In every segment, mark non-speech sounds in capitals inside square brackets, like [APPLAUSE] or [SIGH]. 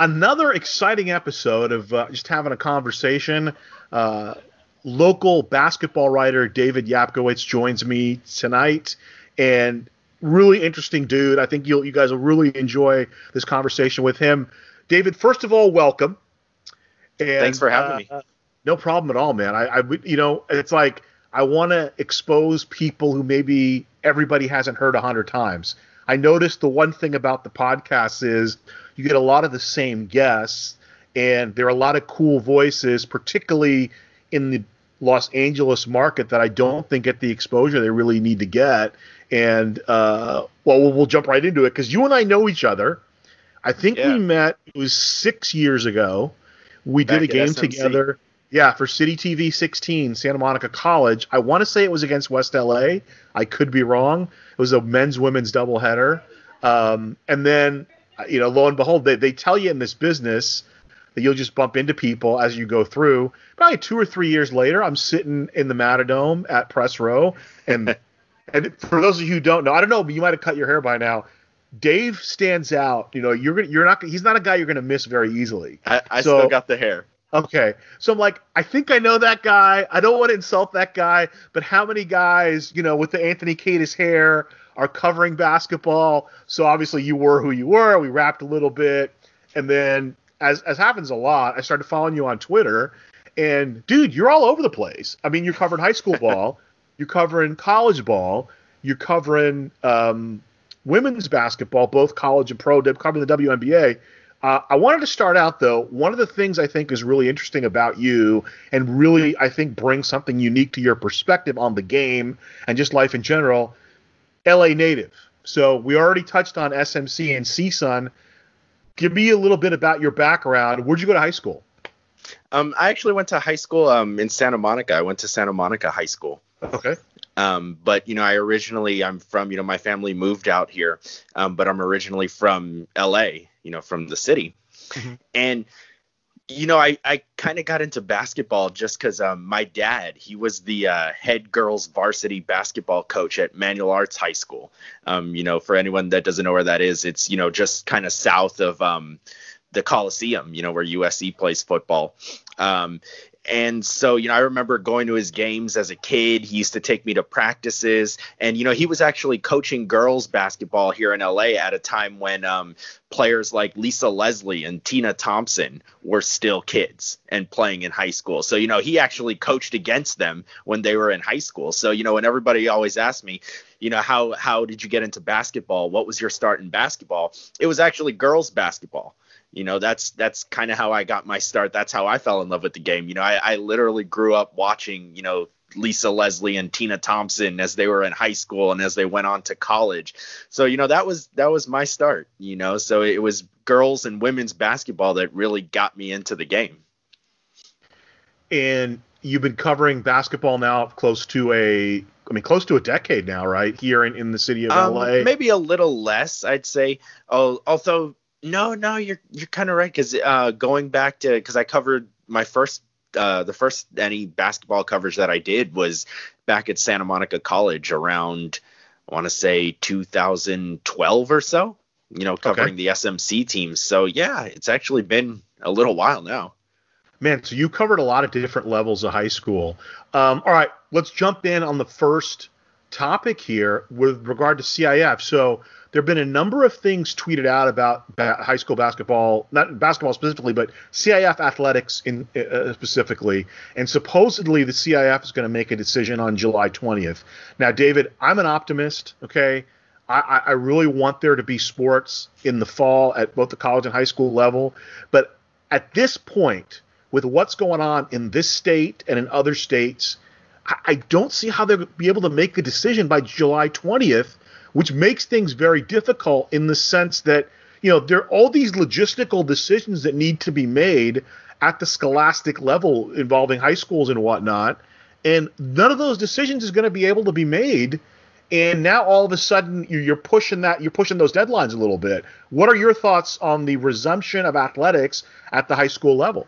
another exciting episode of uh, just having a conversation. Uh, local basketball writer David Yapkowitz joins me tonight, and really interesting dude. I think you'll you guys will really enjoy this conversation with him. David, first of all, welcome. And, Thanks for having uh, me. No problem at all, man. I, I you know, it's like I want to expose people who maybe everybody hasn't heard a hundred times. I noticed the one thing about the podcast is you get a lot of the same guests, and there are a lot of cool voices, particularly in the Los Angeles market that I don't think get the exposure they really need to get. And uh, well, well, we'll jump right into it because you and I know each other. I think yeah. we met it was six years ago. We Back did a game SMC. together. Yeah, for City TV 16, Santa Monica College. I want to say it was against West LA. I could be wrong. It was a men's women's doubleheader. Um, and then, Uh, you know, lo and behold, they, they tell you in this business that you'll just bump into people as you go through. Probably two or three years later, I'm sitting in the Matadome at Press Row, and [LAUGHS] and for those of you who don't know, I don't know, but you might have cut your hair by now. Dave stands out. You know, you're you're not. He's not a guy you're going to miss very easily. I, I so, still got the hair. Okay, so I'm like, I think I know that guy. I don't want to insult that guy, but how many guys, you know, with the Anthony Kiedis hair are covering basketball? So obviously you were who you were. We rapped a little bit, and then as as happens a lot, I started following you on Twitter, and dude, you're all over the place. I mean, you're covering high school [LAUGHS] ball, you're covering college ball, you're covering um, women's basketball, both college and pro, covering the WNBA. Uh, I wanted to start out though. One of the things I think is really interesting about you, and really I think brings something unique to your perspective on the game and just life in general. LA native. So we already touched on SMC and CSUN give me a little bit about your background. Where'd you go to high school? Um, I actually went to high school um, in Santa Monica. I went to Santa Monica High School. Okay. Um, but you know, I originally I'm from you know my family moved out here, um, but I'm originally from L.A. You know, from the city, mm-hmm. and you know, I, I kind of got into basketball just because um, my dad, he was the uh, head girls varsity basketball coach at Manual Arts High School. Um, you know, for anyone that doesn't know where that is, it's, you know, just kind of south of um, the Coliseum, you know, where USC plays football. Um, and so you know i remember going to his games as a kid. He used to take me to practices. And you know he was actually coaching girls basketball here in la at a time when um, players like lisa leslie and tina thompson were still kids and playing in high school. So you know he actually coached against them when they were in high school. So you know when everybody always asked me you know how how did you get into basketball? What was your start in basketball? It was actually girls basketball you know that's that's kind of how i got my start that's how i fell in love with the game you know I, I literally grew up watching you know lisa leslie and tina thompson as they were in high school and as they went on to college so you know that was that was my start you know so it was girls and women's basketball that really got me into the game and you've been covering basketball now close to a I mean, close to a decade now, right? Here in, in the city of um, LA. Maybe a little less, I'd say. Oh, although no, no, you're you're kind of right because uh, going back to because I covered my first uh, the first any basketball coverage that I did was back at Santa Monica College around I want to say 2012 or so. You know, covering okay. the SMC teams. So yeah, it's actually been a little while now. Man, so you covered a lot of different levels of high school. Um, all right, let's jump in on the first topic here with regard to CIF. So there have been a number of things tweeted out about ba- high school basketball, not basketball specifically, but CIF athletics in uh, uh, specifically. And supposedly the CIF is going to make a decision on July 20th. Now, David, I'm an optimist. Okay, I, I really want there to be sports in the fall at both the college and high school level, but at this point, with what's going on in this state and in other states, I, don't see how they'll be able to make a decision by July 20th which makes things very difficult in the sense that you know there are all these logistical decisions that need to be made at the scholastic level involving high schools and whatnot and none of those decisions is going to be able to be made and now all of a sudden you're pushing that you're pushing those deadlines a little bit. What are your thoughts on the resumption of athletics at the high school level?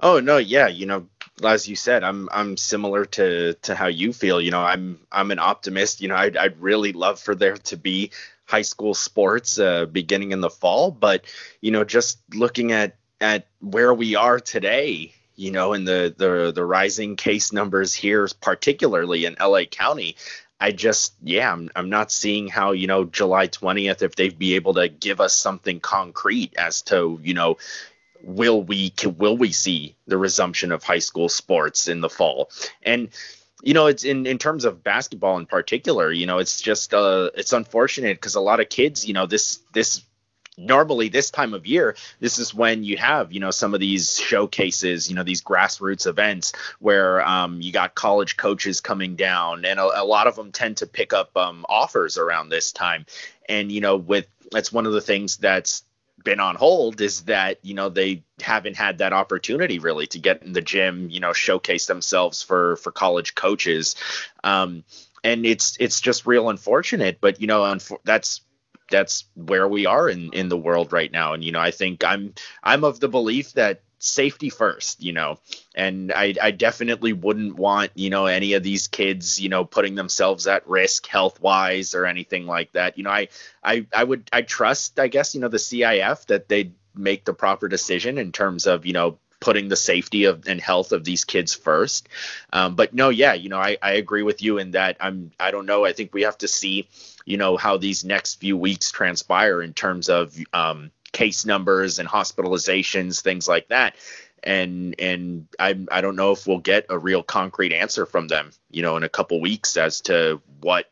Oh no yeah you know as you said, I'm I'm similar to to how you feel. You know, I'm I'm an optimist. You know, I'd I'd really love for there to be high school sports uh, beginning in the fall. But you know, just looking at at where we are today, you know, in the the the rising case numbers here, particularly in LA County. I just, yeah, I'm, I'm not seeing how, you know, July 20th, if they'd be able to give us something concrete as to, you know, will we will we see the resumption of high school sports in the fall? And you know, it's in in terms of basketball in particular. You know, it's just uh, it's unfortunate because a lot of kids, you know, this this normally this time of year this is when you have you know some of these showcases you know these grassroots events where um, you got college coaches coming down and a, a, lot of them tend to pick up um, offers around this time and you know with that's one of the things that's been on hold is that you know they haven't had that opportunity really to get in the gym you know showcase themselves for for college coaches. Um, and it's it's just real unfortunate but you know unfo- that's that's where we are in in the world right now. And you know i think i'm i'm of the belief that safety first, you know. And I, I definitely wouldn't want, you know, any of these kids, you know, putting themselves at risk health wise or anything like that. You know, I, I, I would, I trust, I guess, you know, the CIF that they'd make the proper decision in terms of, you know, putting the safety of and health of these kids first. Um, but no, yeah, you know, I, I agree with you in that I'm, I don't know. I think we have to see, you know, how these next few weeks transpire in terms of, um, case numbers and hospitalizations, things like that. And and I I don't know if we'll get a real concrete answer from them, you know, in a couple weeks as to what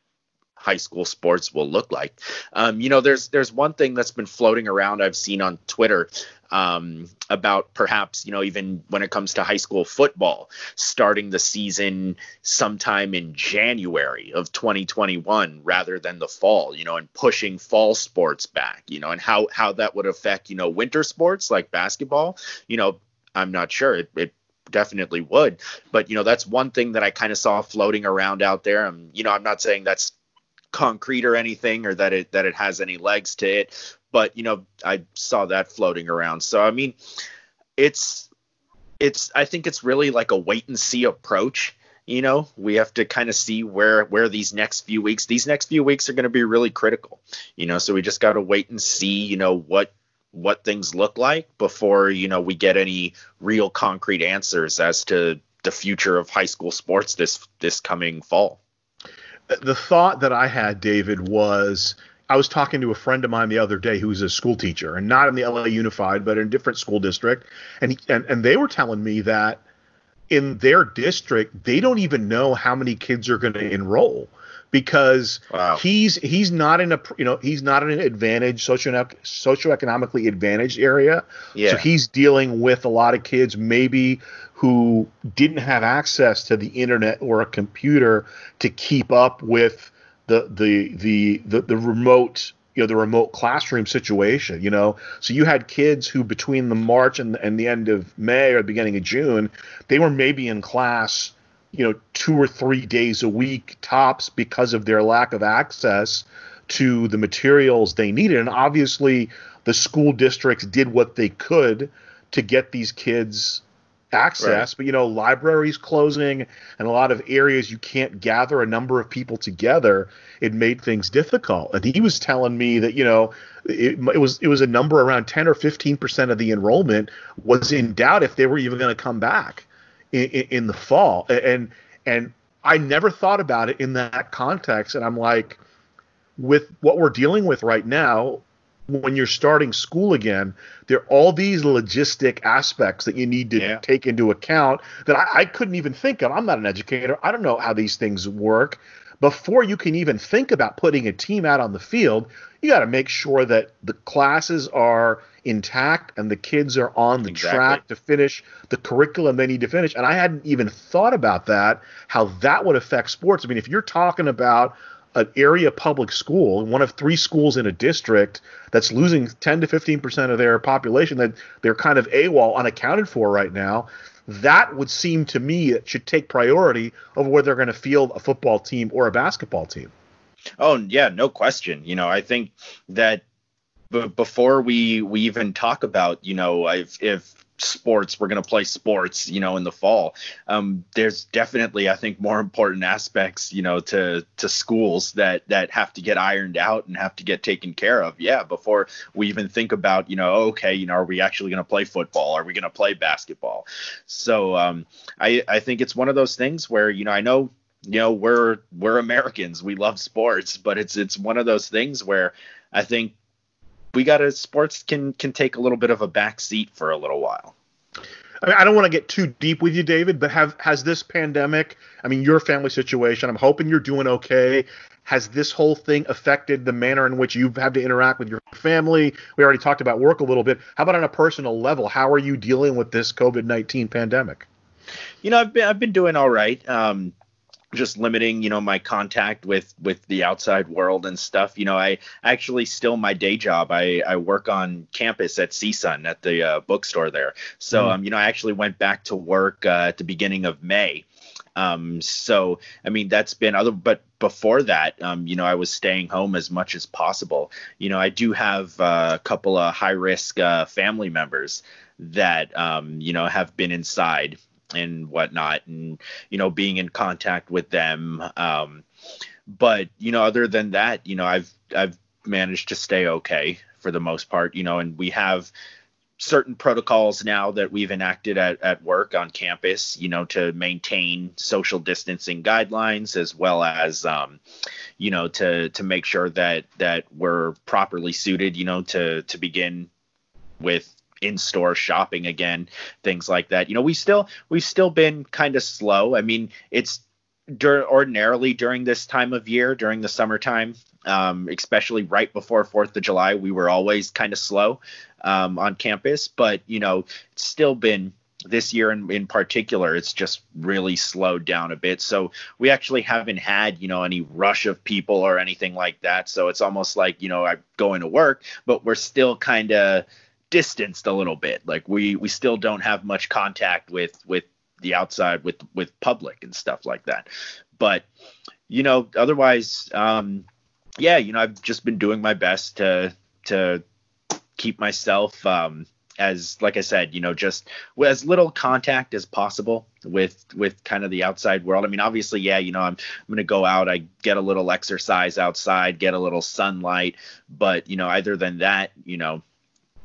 high school sports will look like. Um, you know, there's there's one thing that's been floating around I've seen on Twitter um, about perhaps you know even when it comes to high school football starting the season sometime in January of 2021 rather than the fall. You know, and pushing fall sports back. You know, and how how that would affect you know winter sports like basketball. You know, I'm not sure. It, it definitely would. But you know, that's one thing that I kind of saw floating around out there. And you know, I'm not saying that's concrete or anything or that it that it has any legs to it. But you know i saw that floating around. So i mean it's it's i think it's really like a wait and see approach. You know we have to kind of see where where these next few weeks these next few weeks are going to be really critical. You know so we just got to wait and see you know what what things look like before you know we get any real concrete answers as to the future of high school sports this this coming fall the thought that I had, David, was I was talking to a friend of mine the other day who's a school teacher, and not in the LA Unified, but in a different school district, and and and they were telling me that in their district they don't even know how many kids are going to enroll because wow. he's he's not in a you know he's not in an advantage socio socioeconomically advantaged area. Yeah. So he's dealing with a lot of kids maybe who didn't have access to the internet or a computer to keep up with the the the the, the remote you know the remote classroom situation you know so you had kids who between the march and, and the end of may or the beginning of june they were maybe in class you know two or three days a week tops because of their lack of access to the materials they needed. And obviously the school districts did what they could to get these kids access. Right. but you know libraries closing and a lot of areas you can't gather a number of people together it made things difficult. And he was telling me that you know it, it was it was a number around 10 or 15 percent of the enrollment was in doubt if they were even going to come back in, in, the fall. And and I never thought about it in that context. And I'm like, with what we're dealing with right now, when you're starting school again, there are all these logistic aspects that you need to yeah. take into account that I, I, couldn't even think of. I'm not an educator. I don't know how these things work. Before you can even think about putting a team out on the field, you got to make sure that the classes are intact and the kids are on the exactly. track to finish the curriculum they need to finish. And I hadn't even thought about that, how that would affect sports. I mean, if you're talking about an area public school, one of three schools in a district that's losing 10 to 15 percent of their population, that they're kind of AWOL, unaccounted for right now. That would seem to me it should take priority over whether they're going to field a football team or a basketball team. Oh yeah, no question. You know, I think that but before we we even talk about you know if if sports we're going to play sports you know in the fall. Um, there's definitely i think more important aspects you know to to schools that that have to get ironed out and have to get taken care of. Yeah before we even think about you know okay you know are we actually going to play football? Are we going to play basketball? So um, i i think it's one of those things where you know i know you know we're we're americans. We love sports but it's it's one of those things where i think we got to sports can can take a little bit of a back seat for a little while. I, mean, I don't want to get too deep with you, David, but have has this pandemic? I mean, your family situation. I'm hoping you're doing okay. Has this whole thing affected the manner in which you've had to interact with your family? We already talked about work a little bit. How about on a personal level? How are you dealing with this COVID nineteen pandemic? You know, I've been I've been doing all right. Um, just limiting you know my contact with with the outside world and stuff. You know i actually still my day job i i work on campus at csun at the uh, bookstore there. So mm. um you know i actually went back to work uh, at the beginning of may. Um so i mean that's been other but before that um you know i was staying home as much as possible. You know i do have uh, a couple of high risk uh, family members that um you know have been inside and whatnot, and you know, being in contact with them. Um, but you know, other than that, you know, I've I've managed to stay okay for the most part. You know, and we have certain protocols now that we've enacted at, at work on campus, you know, to maintain social distancing guidelines as well as, um, you know, to to make sure that that we're properly suited, you know, to to begin with in-store shopping again, things like that. You know, we still we've still been kind of slow. I mean, it's dur- ordinarily during this time of year, during the summertime, um, especially right before Fourth of July, we were always kind of slow um, on campus. But you know, it's still been this year in, in particular it's just really slowed down a bit so we actually haven't had you know any rush of people or anything like that so it's almost like you know i'm going to work but we're still kind of distanced a little bit. Like we we still don't have much contact with with the outside with with public and stuff like that. But you know, otherwise, um, yeah, you know, I've just been doing my best to to keep myself um, as like I said, you know, just as little contact as possible with with kind of the outside world. I mean, obviously, yeah, you know, I'm I'm gonna go out, I get a little exercise outside, get a little sunlight, but you know, other than that, you know,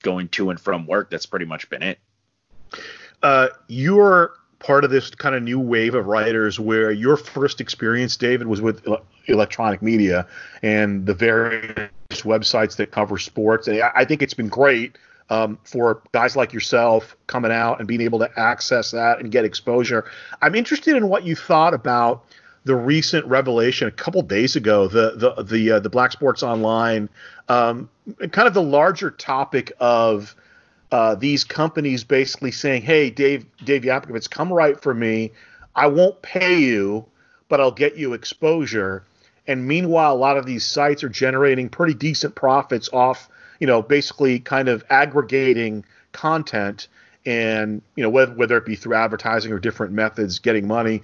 going to and from work. That's pretty much been it. Uh, you're part of this kind of new wave of writers where your first experience, David, was with electronic media and the various websites that cover sports. And I think it's been great um, for guys like yourself coming out and being able to access that and get exposure. I'm interested in what you thought about the recent revelation a couple days ago, the the the uh, the Black Sports Online, um, kind of the larger topic of uh, these companies basically saying, "Hey, Dave Dave Yapkowitz, come write for me. I won't pay you, but I'll get you exposure." And meanwhile, a lot of these sites are generating pretty decent profits off, you know, basically kind of aggregating content and you know whether, whether it be through advertising or different methods getting money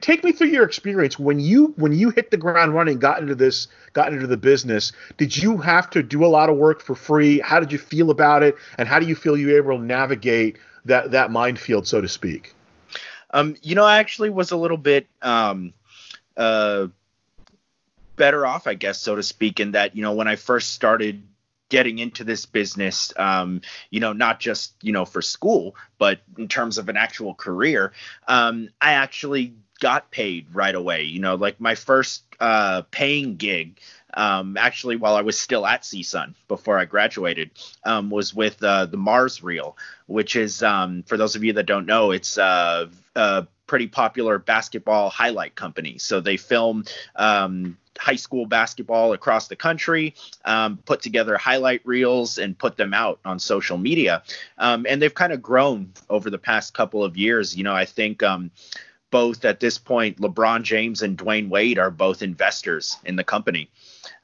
take me through your experience. When you when you hit the ground running got into this got into the business did you have to do a lot of work for free? How did you feel about it? And how do you feel you were able to navigate that that minefield so to speak? Um you know i actually was a little bit um uh better off i guess so to speak in that you know when i first started getting into this business um, you know not just you know for school but in terms of an actual career um, i actually got paid right away you know like my first uh, paying gig um, actually while I was still at CSUN before I graduated, um, was with uh, the Mars Reel, which is um, for those of you that don't know, it's uh, a pretty popular basketball highlight company. So they film um, high school basketball across the country, um, put together highlight reels and put them out on social media. Um, and they've kind of grown over the past couple of years. You know, I think um, both at this point, LeBron James and Dwyane Wade are both investors in the company.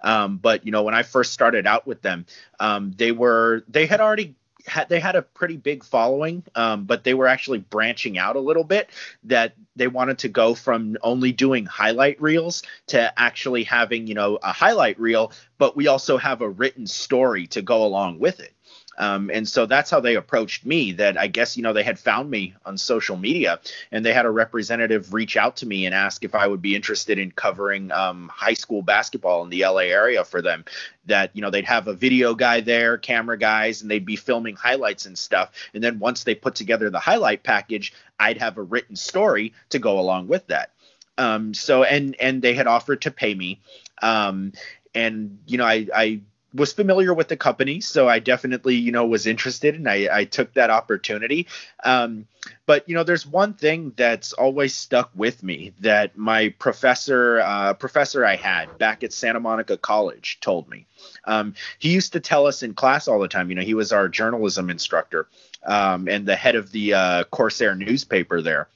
Um, but you know, when I first started out with them, um, they were they had already had they had a pretty big following, um, but they were actually branching out a little bit. That they wanted to go from only doing highlight reels to actually having you know a highlight reel, but we also have a written story to go along with it. Um, and so that's how they approached me. That I guess you know they had found me on social media, and they had a representative reach out to me and ask if I would be interested in covering um, high school basketball in the LA area for them. That you know they'd have a video guy there, camera guys, and they'd be filming highlights and stuff. And then once they put together the highlight package, I'd have a written story to go along with that. Um, so and and they had offered to pay me. Um, and you know I I was familiar with the company, so I definitely, you know, was interested and I, I took that opportunity. Um, but you know, there's one thing that's always stuck with me that my professor, uh, professor I had back at Santa Monica College, told me. Um, he used to tell us in class all the time. You know, he was our journalism instructor um, and the head of the uh, Corsair newspaper there.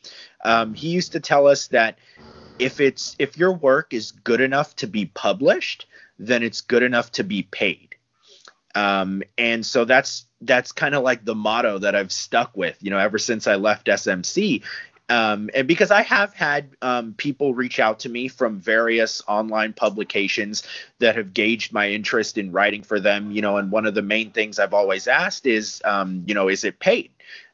Um, he used to tell us that if it's if your work is good enough to be published then it's good enough to be paid. Um, and so that's that's kind of like the motto that I've stuck with, you know, ever since I left SMC. Um, and because I have had um, people reach out to me from various online publications that have gauged my interest in writing for them, you know, and one of the main things I've always asked is, um, you know, is it paid?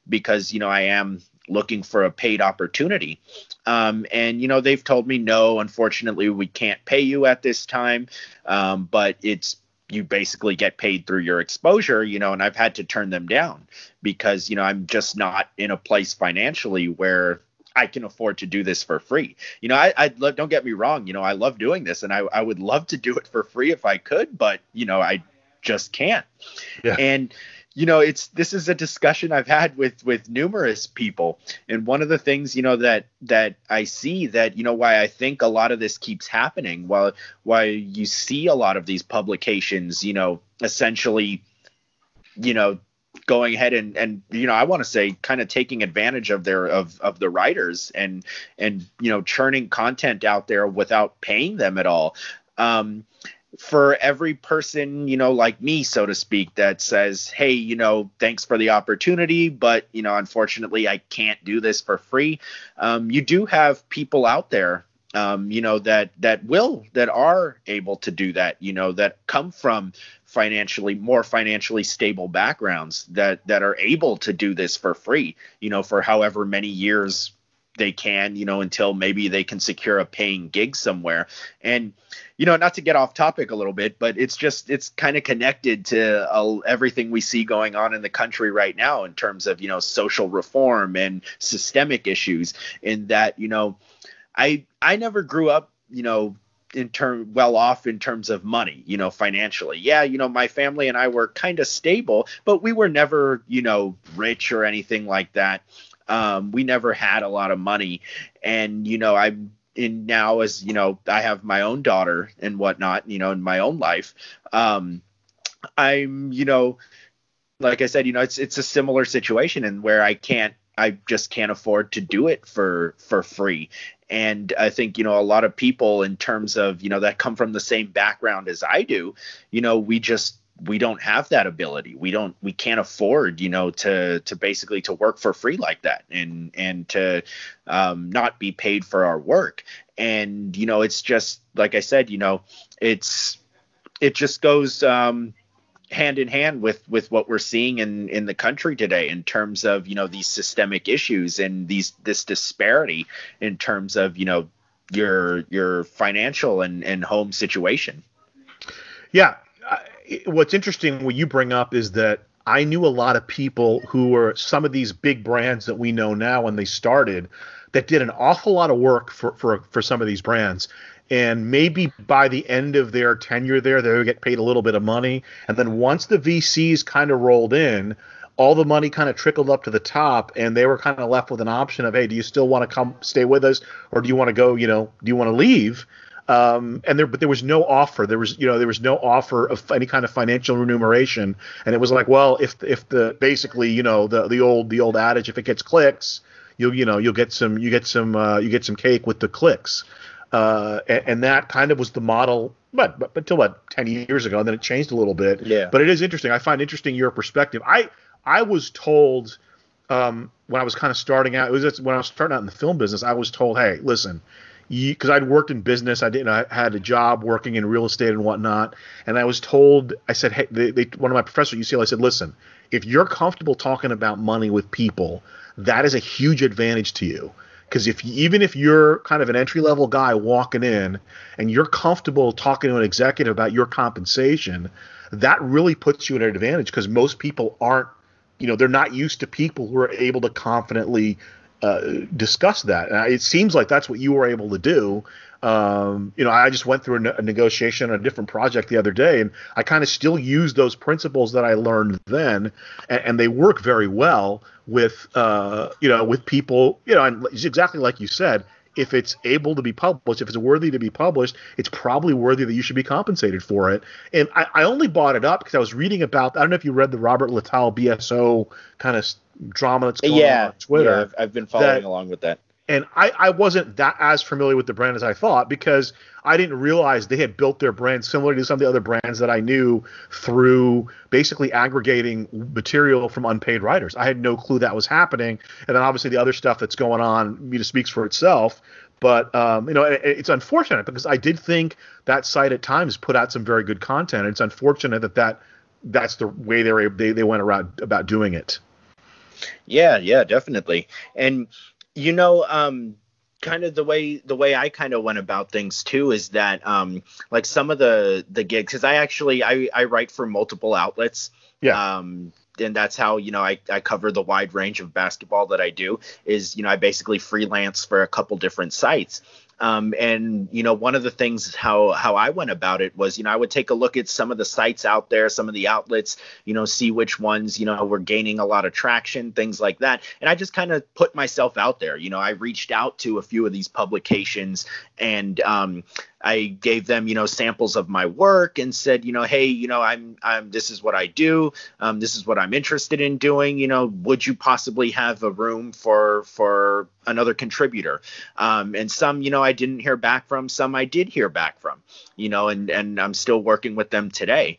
Because you know I am looking for a paid opportunity. Um, and you know they've told me no, unfortunately we can't pay you at this time, um, but it's you basically get paid through your exposure, you know, and I've had to turn them down because you know I'm just not in a place financially where I can afford to do this for free. You know, I, I love, don't get me wrong, you know, I love doing this and I, I would love to do it for free if I could, but you know, I just can't. Yeah. And you know it's this is a discussion i've had with with numerous people. And one of the things you know that that i see that you know why i think a lot of this keeps happening while why you see a lot of these publications you know essentially you know going ahead and and you know I want to say kind of taking advantage of their of of the writers and and you know churning content out there without paying them at all. Um for every person, you know, like me, so to speak, that says, hey, you know, thanks for the opportunity, but, you know, unfortunately, I can't do this for free. Um, you do have people out there. Um, you know that that will that are able to do that you know that come from financially more financially stable backgrounds that that are able to do this for free you know for however many years they can, you know, until maybe they can secure a paying gig somewhere. And, you know, not to get off topic a little bit, but it's just, it's kind of connected to uh, everything we see going on in the country right now in terms of, you know, social reform and systemic issues. In that, you know, I, I never grew up, you know, in term well off in terms of money you know financially yeah you know my family and i were kind of stable but we were never you know rich or anything like that um, we never had a lot of money, and you know I'm in now as you know I have my own daughter and whatnot, you know, in my own life. Um, I'm you know, like I said, you know, it's it's a similar situation and where I can't I just can't afford to do it for for free. And I think you know a lot of people in terms of you know that come from the same background as I do, you know, we just we don't have that ability. We don't we can't afford you know to to basically to work for free like that and and to um, not be paid for our work. And you know it's just like i said you know it's it just goes um, hand in hand with with what we're seeing in in the country today in terms of you know these systemic issues and these this disparity in terms of you know your your financial and and home situation. Yeah what's interesting what you bring up is that I knew a lot of people who were some of these big brands that we know now when they started that did an awful lot of work for for for some of these brands. And maybe by the end of their tenure there they would get paid a little bit of money. And then once the VCs kind of rolled in all the money kind of trickled up to the top and they were kind of left with an option of hey do you still want to come stay with us or do you want to go you know do you want to leave um, and there, but there was no offer. There was, you know, there was no offer of any kind of financial remuneration. And it was like, well, if if the basically, you know, the the old the old adage, if it gets clicks, you'll you know you'll get some you get some uh, you get some cake with the clicks. Uh, and, and, that kind of was the model, but, but until about ten years ago, and then it changed a little bit. Yeah. But it is interesting. I find interesting your perspective. I I was told um, when I was kind of starting out, it was when I was starting out in the film business. I was told, hey, listen, because I'd worked in business. I didn't. I had a job working in real estate and whatnot. And I was told, I said, hey, they, they, one of my professors at UCLA said, listen, if you're comfortable talking about money with people, that is a huge advantage to you. Because if even if you're kind of an entry level guy walking in and you're comfortable talking to an executive about your compensation, that really puts you at an advantage because most people aren't, you know, they're not used to people who are able to confidently uh, discuss that. And it seems like that's what you were able to do. Um, you know, I just went through a, ne- a, negotiation on a different project the other day, and I kind of still use those principles that I learned then, and, and they work very well with, uh, you know, with people. You know, and it's exactly like you said, if it's able to be published, if it's worthy to be published, it's probably worthy that you should be compensated for it. And I, I only bought it up because I was reading about. I don't know if you read the Robert Littal BSO kind of drama that's going yeah, on, on Twitter. Yeah, I've, I've been following that, along with that and I, I wasn't that as familiar with the brand as I thought because I didn't realize they had built their brand similar to some of the other brands that I knew through basically aggregating material from unpaid writers. I had no clue that was happening, and then obviously the other stuff that's going on, you know, speaks for itself. But um, you know, it, it's unfortunate because I did think that site at times put out some very good content. It's unfortunate that that that's the way they were they, they went around about doing it. Yeah, yeah, definitely. And you know, um, kind of the way the way I kind of went about things too is that um, like some of the the gigs because I actually I I write for multiple outlets. Yeah. Um, and that's how you know I, I cover the wide range of basketball that I do is you know I basically freelance for a couple different sites um, and you know, one of the things how how I went about it was, you know, I would take a look at some of the sites out there, some of the outlets, you know, see which ones, you know, were gaining a lot of traction, things like that. And I just kind of put myself out there. You know, I reached out to a few of these publications and um, I gave them, you know, samples of my work and said, you know, hey, you know, I'm, I'm, this is what I do. Um, this is what I'm interested in doing. You know, would you possibly have a room for, for another contributor? Um, and some, you know, I didn't hear back from. Some I did hear back from. You know, and and I'm still working with them today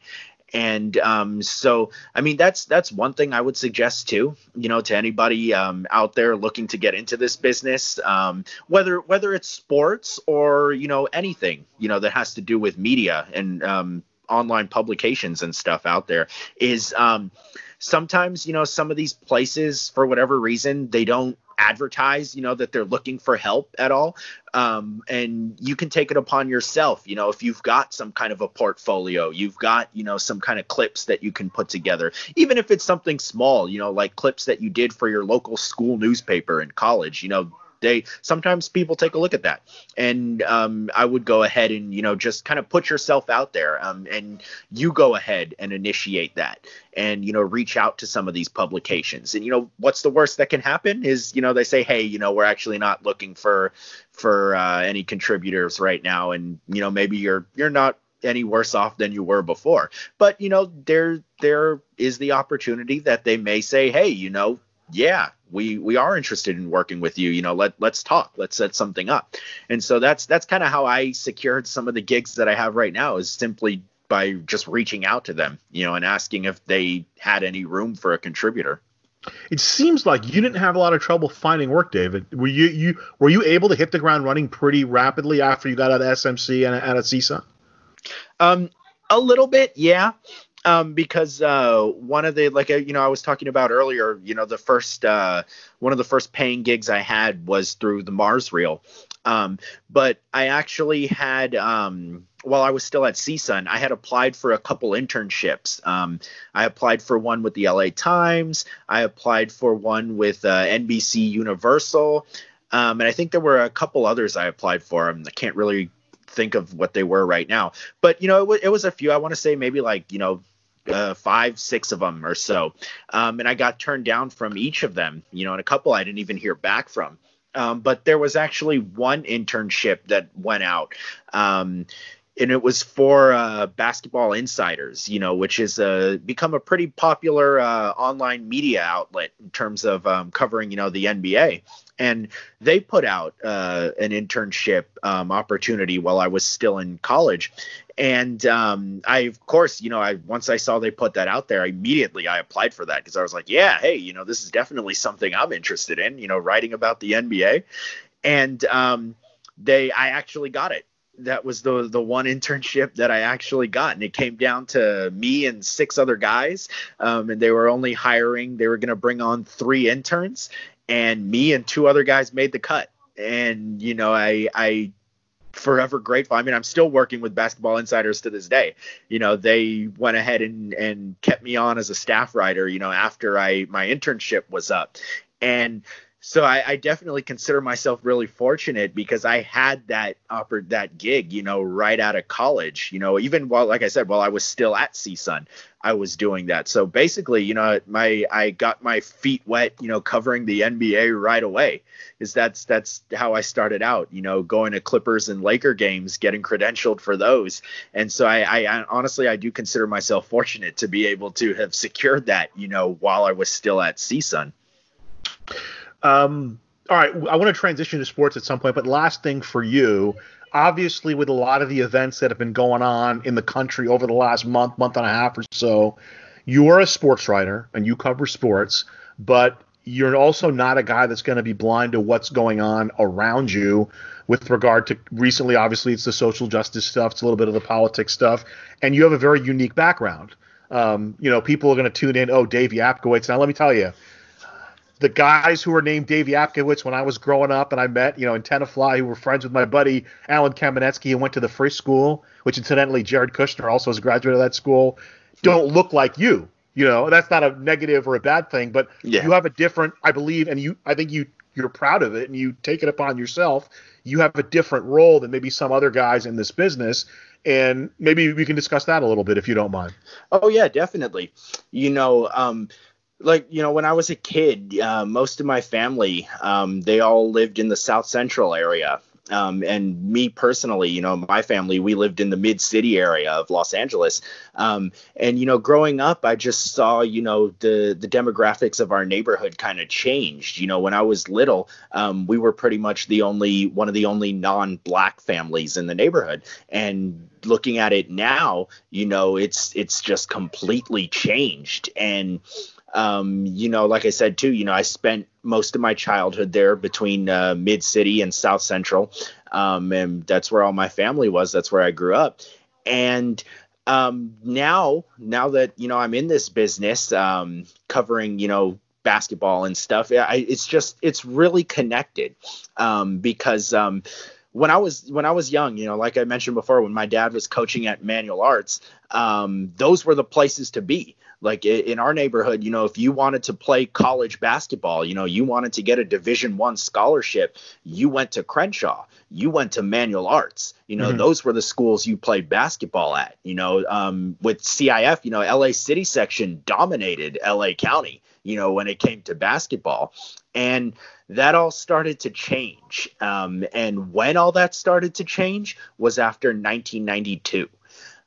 and um, so i mean that's that's one thing i would suggest too you know to anybody um, out there looking to get into this business um, whether whether it's sports or you know anything you know that has to do with media and um, online publications and stuff out there is um, sometimes you know some of these places for whatever reason they don't advertise you know that they're looking for help at all. Um, and you can take it upon yourself you know if you've got some kind of a portfolio you've got you know some kind of clips that you can put together. Even if it's something small you know like clips that you did for your local school newspaper in college you know they sometimes people take a look at that and um, i would go ahead and you know just kind of put yourself out there um, and you go ahead and initiate that and you know reach out to some of these publications and you know what's the worst that can happen is you know they say hey you know we're actually not looking for for uh, any contributors right now and you know maybe you're you're not any worse off than you were before. But you know, there there is the opportunity that they may say, hey, you know, yeah, we we are interested in working with you you know let let's talk let's set something up. And so that's that's kind of how i secured some of the gigs that i have right now is simply by just reaching out to them you know and asking if they had any room for a contributor. It seems like you didn't have a lot of trouble finding work david. Were you you were you able to hit the ground running pretty rapidly after you got out of smc and out of csun um a little bit yeah um, because uh, one of the like uh, you know I was talking about earlier, you know the first uh, one of the first paying gigs I had was through the Mars Reel, um, but I actually had um, while I was still at CSUN, I had applied for a couple internships. Um, I applied for one with the LA Times. I applied for one with uh, NBC Universal. Um, and I think there were a couple others I applied for. I can't really think of what they were right now. But you know, it, w- it was a few. I want to say maybe like you know uh, five, six of them or so. Um, and I got turned down from each of them, you know, and a couple I didn't even hear back from. Um, but there was actually one internship that went out. Um, and it was for uh, Basketball Insiders, you know, which is uh, become a pretty popular uh, online media outlet in terms of um, covering, you know, the NBA. And they put out uh, an internship um, opportunity while I was still in college, and um, I, of course, you know, I once I saw they put that out there, immediately I applied for that because I was like, yeah, hey, you know, this is definitely something I'm interested in, you know, writing about the NBA, and um, they, I actually got it that was the the one [LAUGHS] internship that I actually got, and it came down to me and six other guys, um, and they were only hiring. They were going to bring on three interns, and me and two other guys made the cut. And you know, I I forever grateful. I mean, I'm still working with Basketball Insiders to this day. You know, they went ahead and and kept me on as a staff writer. You know, after I my internship was up, and so I, I, definitely consider myself really fortunate because I had that upper that gig, you know, right out of college. You know, even while, like I said, while I was still at CSUN, I was doing that. So basically, you know, my I got my feet wet, you know, covering the NBA right away. Is that's that's how I started out, you know, going to Clippers and Laker games, getting credentialed for those. And so I, I, I honestly I do consider myself fortunate to be able to have secured that, you know, while I was still at CSUN. Um, all right, I want to transition to sports at some point, but last thing for you, obviously, with a lot of the events that have been going on in the country over the last month, month and a half or so, you are a sports writer and you cover sports, but you're also not a guy that's going to be blind to what's going on around you with regard to recently obviously it's the social justice stuff it's a little bit of the politics stuff and you have a very unique background. Um, you know people are going to tune in oh dave yapkowitz. Now let me tell you the guys who were named Dave Yapkowitz when I was growing up and I met, you know, in Tenafly, who were friends with my buddy Alan Kamenetsky and went to the Frisch School, which incidentally Jared Kushner also is a graduate of that school, don't look like you. You know, that's not a negative or a bad thing, but yeah. you have a different, I believe, and you, I think you, you're proud of it and you take it upon yourself. You have a different role than maybe some other guys in this business, and maybe we can discuss that a little bit if you don't mind. Oh yeah, definitely. You know, um, like you know when i was a kid uh, most of my family um, they all lived in the south central area. Um, and me personally you know my family we lived in the mid city area of los angeles. Um, and you know growing up i just saw you know the the demographics of our neighborhood kind of changed. You know when i was little um, we were pretty much the only one of the only non-black families in the neighborhood. And looking at it now you know it's it's just completely changed. And um, you know, like I said too, you know, I spent most of my childhood there between uh, Mid City and South Central, um, and that's where all my family was. That's where I grew up, and um, now, now that you know I'm in this business, um, covering you know basketball and stuff, I, it's just it's really connected. Um, because um, when I was when I was young, you know, like I mentioned before, when my dad was coaching at Manual Arts, um, those were the places to be like in our neighborhood you know if you wanted to play college basketball you know you wanted to get a division one scholarship you went to crenshaw. You went to manual arts. You know mm-hmm. those were the schools you played basketball at you know um, with cif you know la city section dominated la county you know when it came to basketball. And that all started to change um, and when all that started to change was after 1992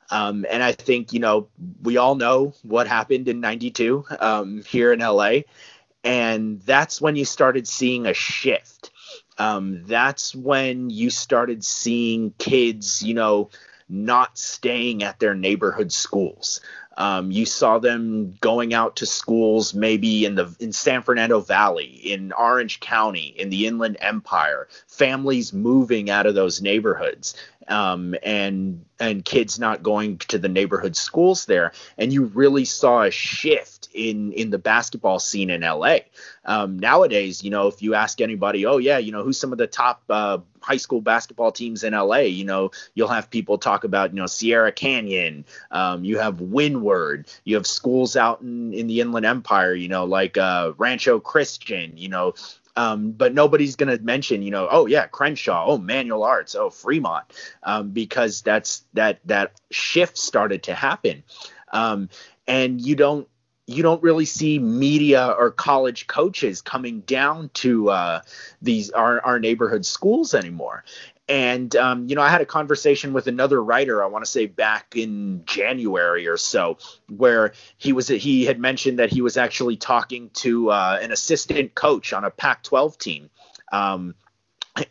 um, and I think, you know, we all know what happened in 92 um, here in LA. And that's when you started seeing a shift. Um, that's when you started seeing kids, you know, not staying at their neighborhood schools. Um, you saw them going out to schools maybe in the in San Fernando Valley, in Orange County, in the Inland Empire. Families moving out of those neighborhoods, um, and and kids not going to the neighborhood schools there, and you really saw a shift in in the basketball scene in LA. Um, nowadays, you know, if you ask anybody, oh yeah, you know, who's some of the top uh, high school basketball teams in LA, you know, you'll have people talk about, you know, Sierra Canyon, um, you have Windward, you have schools out in, in the Inland Empire, you know, like uh, Rancho Christian, you know, um, but nobody's going to mention, you know, oh yeah, Crenshaw, oh Manual Arts, oh Fremont, um, because that's that that shift started to happen, um, and you don't you don't really see media or college coaches coming down to uh, these our, our neighborhood schools anymore. And um, you know, I had a conversation with another writer. I want to say back in January or so, where he was he had mentioned that he was actually talking to uh, an assistant coach on a Pac-12 team. Um,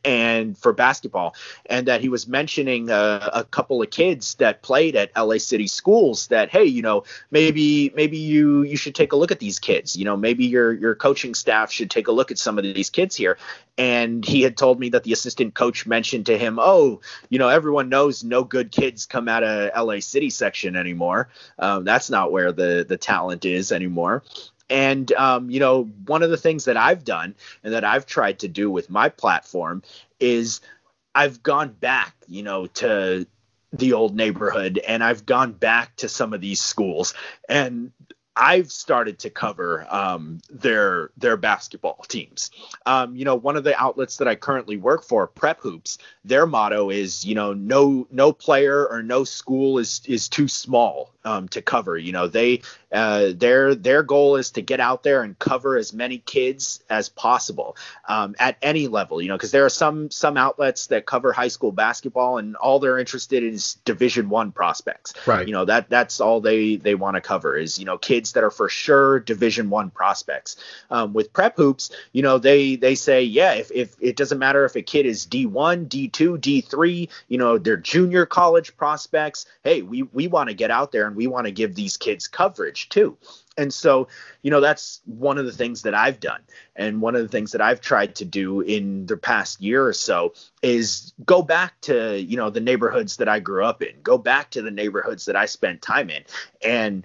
and for basketball and that he was mentioning uh, a couple of kids that played at LA City schools that hey you know maybe maybe you you should take a look at these kids. You know maybe your your coaching staff should take a look at some of these kids here. And he had told me that the assistant coach mentioned to him oh you know everyone knows no good kids come out of LA City section anymore. Um, that's not where the the talent is anymore and um, you know, one of the things that I've done and that I've tried to do with my platform is I've gone back, you know, to the old neighborhood and I've gone back to some of these schools. And I've started to cover um, their their basketball teams. Um, you know, one of the outlets that I currently work for, Prep Hoops, their motto is, you know, no no player or no school is is too small um, to cover. You know, they uh, their their goal is to get out there and cover as many kids as possible um, at any level. You know, because there are some some outlets that cover high school basketball and all they're interested in is Division One prospects. Right. You know that that's all they they want to cover is you know kids that are for sure Division One prospects. Um, with Prep Hoops, you know they they say yeah if if it doesn't matter if a kid is D1, D2, D3, you know they're junior college prospects. Hey, we we want to get out there and we want to give these kids coverage too. And so, you know, that's one of the things that I've done. And one of the things that I've tried to do in the past year or so is go back to, you know, the neighborhoods that I grew up in, go back to the neighborhoods that I spent time in and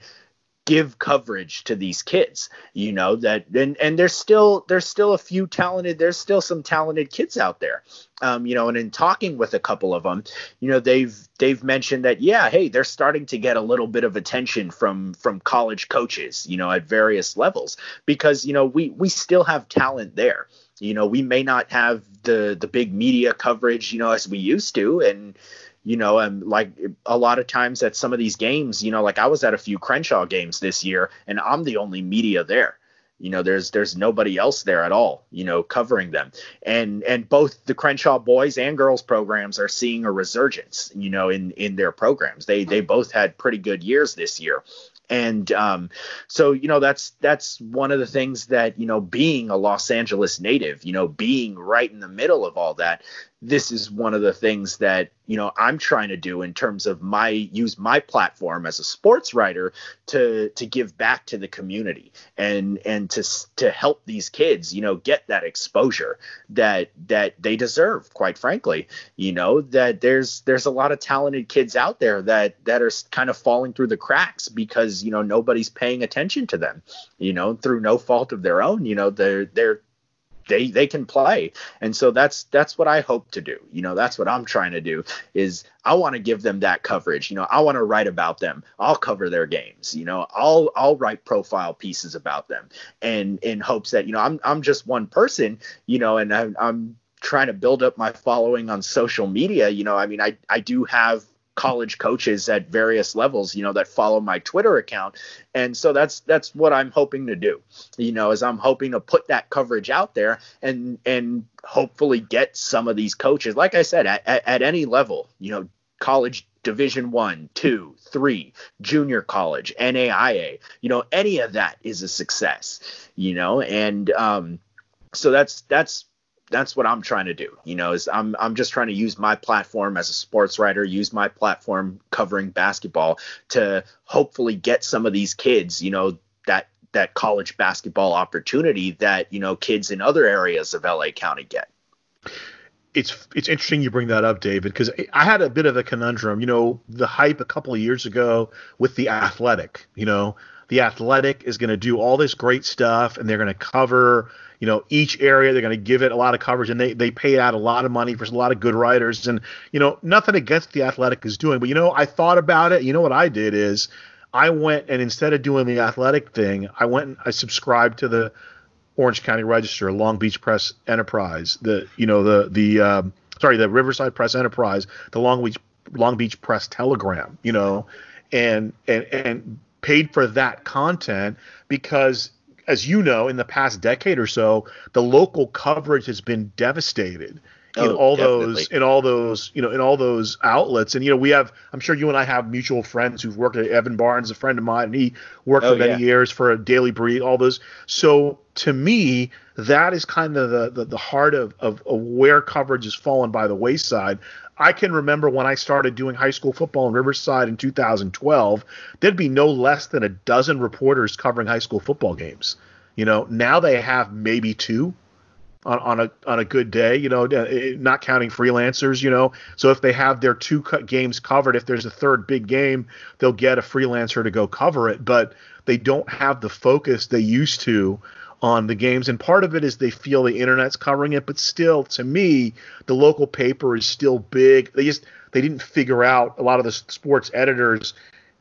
give coverage to these kids you know that and and there's still there's still a few talented there's still some talented kids out there. Um, you know and in talking with a couple of them you know they've they've mentioned that yeah hey they're starting to get a little bit of attention from from college coaches you know at various levels because you know we we still have talent there. You know we may not have the the big media coverage you know as we used to and you know, and like a lot of times at some of these games, you know, like I was at a few Crenshaw games this year, and I'm the only media there. You know, there's there's nobody else there at all, you know, covering them. And and both the Crenshaw boys and girls programs are seeing a resurgence, you know, in in their programs. They they both had pretty good years this year and um, so you know that's that's one of the things that you know being a los angeles native you know being right in the middle of all that this is one of the things that you know I'm trying to do in terms of my use my platform as a sports writer to to give back to the community and and to to help these kids you know get that exposure that that they deserve quite frankly. You know that there's there's a lot of talented kids out there that that are kind of falling through the cracks because you know nobody's paying attention to them you know through no fault of their own. You know they're they're they they can play. And so that's that's what i hope to do. You know that's what i'm trying to do is i want to give them that coverage. You know i want to write about them. I'll cover their games. You know i'll i'll write profile pieces about them and in hopes that you know i'm i'm just one person you know and i'm, I'm trying to build up my following on social media. You know i mean i i do have college coaches at various levels you know that follow my twitter account. And so that's that's what i'm hoping to do you know is i'm hoping to put that coverage out there and and hopefully get some of these coaches. Like i said at, at, at any level you know college division one two three junior college naia you know any of that is a success you know and um so that's that's that's what I'm trying to do. You know, is I'm I'm just trying to use my platform as a sports writer, use my platform covering basketball to hopefully get some of these kids, you know, that that college basketball opportunity that, you know, kids in other areas of LA County get. It's it's interesting you bring that up, David, because I had a bit of a conundrum. You know, the hype a couple of years ago with the athletic, you know, the athletic is going to do all this great stuff and they're going to cover you know each area. They're going to give it a lot of coverage and they they pay out a lot of money for a lot of good writers. And you know nothing against the athletic is doing but you know i thought about it. You know what i did is i went and instead of doing the athletic thing i went and i subscribed to the orange county register long beach press enterprise the you know the the um, sorry the riverside press enterprise the long beach long beach press telegram you know and and and paid for that content because as you know, in the past decade or so, the local coverage has been devastated in oh, all definitely. those in all those you know in all those outlets and you know we have i'm sure you and i have mutual friends who've worked at evan barnes a friend of mine and he worked oh, for many yeah. years for a daily breeze all those so to me that is kind of the the, the heart of, of, of where coverage has fallen by the wayside I can remember when I started doing high school football in Riverside in 2012, there'd be no less than a dozen reporters covering high school football games. You know, now they have maybe two on, on a on a good day, you know, uh, not counting freelancers, you know. So if they have their two games covered, if there's a third big game, they'll get a freelancer to go cover it, but they don't have the focus they used to on the games and part of it is they feel the internet's covering it, but still to me, the local paper is still big. They just they didn't figure out a lot of the sports editors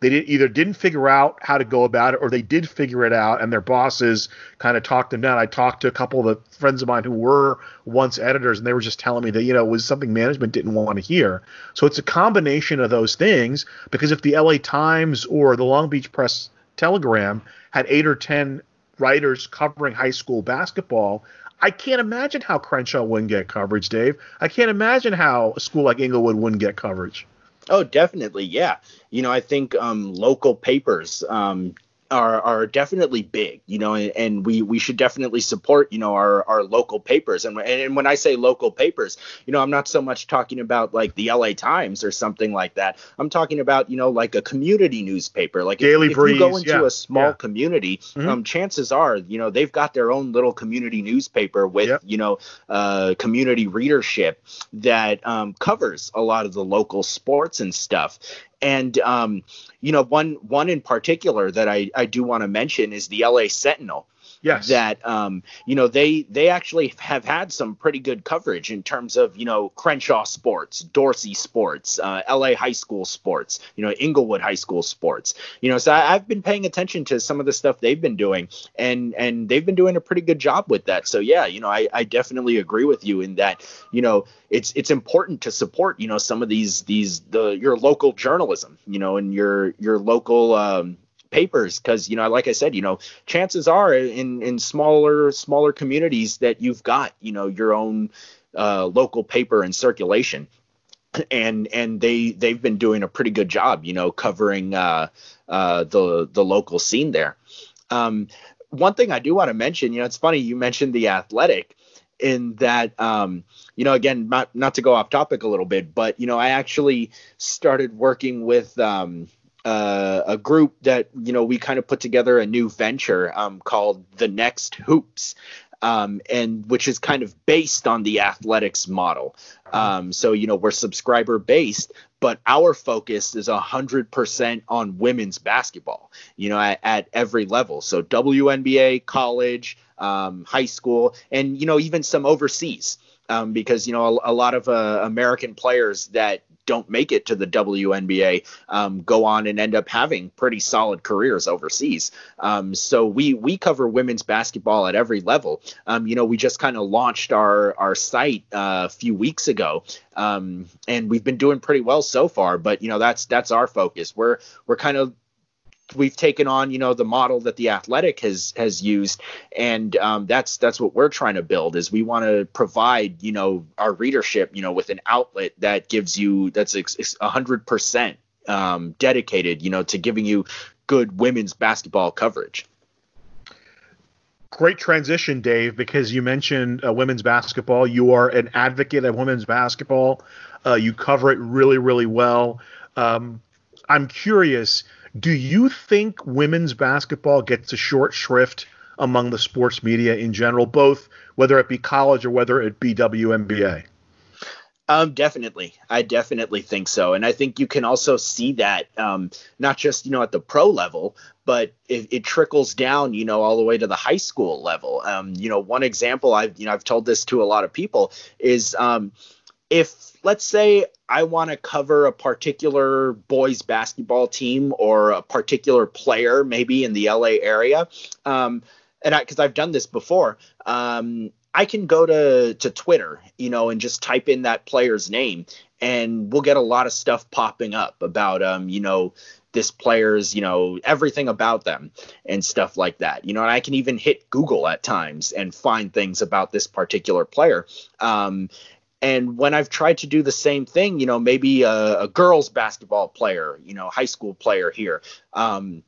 they did, either didn't figure out how to go about it or they did figure it out and their bosses kind of talked them down. I talked to a couple of the friends of mine who were once editors and they were just telling me that, you know, it was something management didn't want to hear. So it's a combination of those things because if the LA Times or the Long Beach Press Telegram had eight or 10 writers covering high school basketball, I can't imagine how Crenshaw wouldn't get coverage, Dave. I can't imagine how a school like Inglewood wouldn't get coverage. Oh, definitely, yeah. You know, I think um, local papers um, are are definitely big, you know, and, and, we we should definitely support, you know, our our local papers. And and when I say local papers, you know, I'm not so much talking about like the LA Times or something like that. I'm talking about, you know, like a community newspaper. Like Daily if, Breeze, if you go into yeah, a small yeah. community, mm-hmm. um, chances are, you know, they've got their own little community newspaper with, yep. you know, uh, community readership that um, covers a lot of the local sports and stuff. And um, you know, one one in particular that I, I do want to mention is the LA Sentinel. Yes. That um, you know, they they actually have had some pretty good coverage in terms of, you know, Crenshaw sports, Dorsey sports, uh, LA high school sports, you know, Inglewood high school sports. You know, so I, have been paying attention to some of the stuff they've been doing and and they've been doing a pretty good job with that. So yeah, you know, I, I definitely agree with you in that, you know, it's it's important to support, you know, some of these these the your local journalism, you know, and your your local um papers because you know like i said you know chances are in in smaller smaller communities that you've got you know your own uh, local paper in circulation. And and they they've been doing a pretty good job you know covering uh, uh, the the local scene there. Um, one thing i do want to mention you know it's funny you mentioned the athletic in that um, you know again not not to go off topic a little bit but you know i actually started working with um, uh, a group that you know we kind of put together a new venture um, called the Next Hoops, um, and which is kind of based on the athletics model. Um, so you know we're subscriber based, but our focus is hundred percent on women's basketball. You know at, at, every level. So WNBA, college, um, high school, and you know even some overseas. Um, because you know a, a lot of uh, American players that don't make it to the WNBA um, go on and end up having pretty solid careers overseas. Um, so we we cover women's basketball at every level. Um, you know, we just kind of launched our our site uh, a few weeks ago, um, and we've been doing pretty well so far. But you know, that's that's our focus. We're we're kind of we've taken on you know the model that the athletic has has used. And um, that's that's what we're trying to build is we want to provide you know our readership you know with an outlet that gives you that's a hundred percent um, dedicated you know to giving you good women's basketball coverage. Great transition dave because you mentioned uh, women's basketball. You are an advocate of women's basketball. Uh, you cover it really really well. Um, i'm curious do you think women's basketball gets a short shrift among the sports media in general, both whether it be college or whether it be WNBA? Um, definitely, I definitely think so, and I think you can also see that um, not just you know at the pro level, but it, it, trickles down, you know, all the way to the high school level. Um, you know, one example I've you know I've told this to a lot of people is um, if let's say I want to cover a particular boys basketball team or a particular player, maybe in the LA area, um, and because I've done this before, um, I can go to to Twitter, you know, and just type in that player's name, and we'll get a lot of stuff popping up about, um, you know, this player's, you know, everything about them and stuff like that. You know, and I can even hit Google at times and find things about this particular player. Um, And when I've tried to do the same thing, you know, maybe a, a girls basketball player, you know, high school player here, um,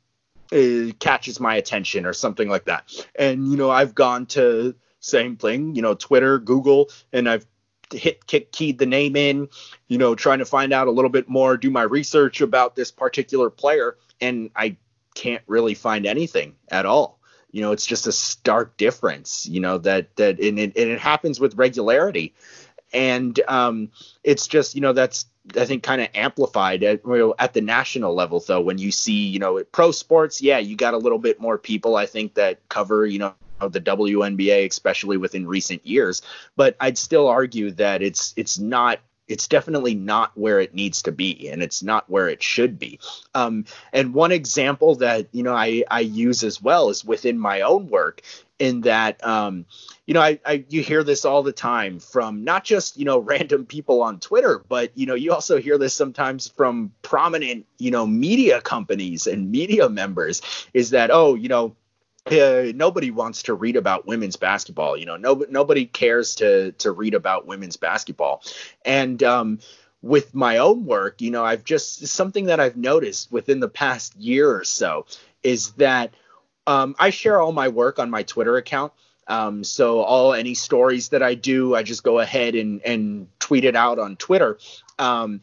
catches my attention or something like that. And, you know, I've gone to same thing, you know, Twitter, Google, and I've hit kick keyed the name in, you know, trying to find out a little bit more, do my research about this particular player, and I can't really find anything at all. You know, it's just a stark difference, you know, that that and it, and it happens with regularity. And um, it's just, you know, that's I think kind of amplified at at the national level though when you see you know pro sports yeah you got a little bit more people I think that cover you know the WNBA especially within recent years. But I'd still argue that it's it's not it's definitely not where it needs to be and it's not where it should be. Um, and one example that you know I, I use as well is within my own work in that um, you know I, I you hear this all the time from not just you know [LAUGHS] random people on twitter but you know you also hear this sometimes from prominent you know media companies and media members is that oh you know uh, nobody wants to read about women's basketball. You know, no, nobody cares to to read about women's basketball. And um, with my own work, you know, I've just something that I've noticed within the past year or so is that um, I share all my work on my Twitter account. Um, so all any stories that I do, I just go ahead and and tweet it out on Twitter. Um,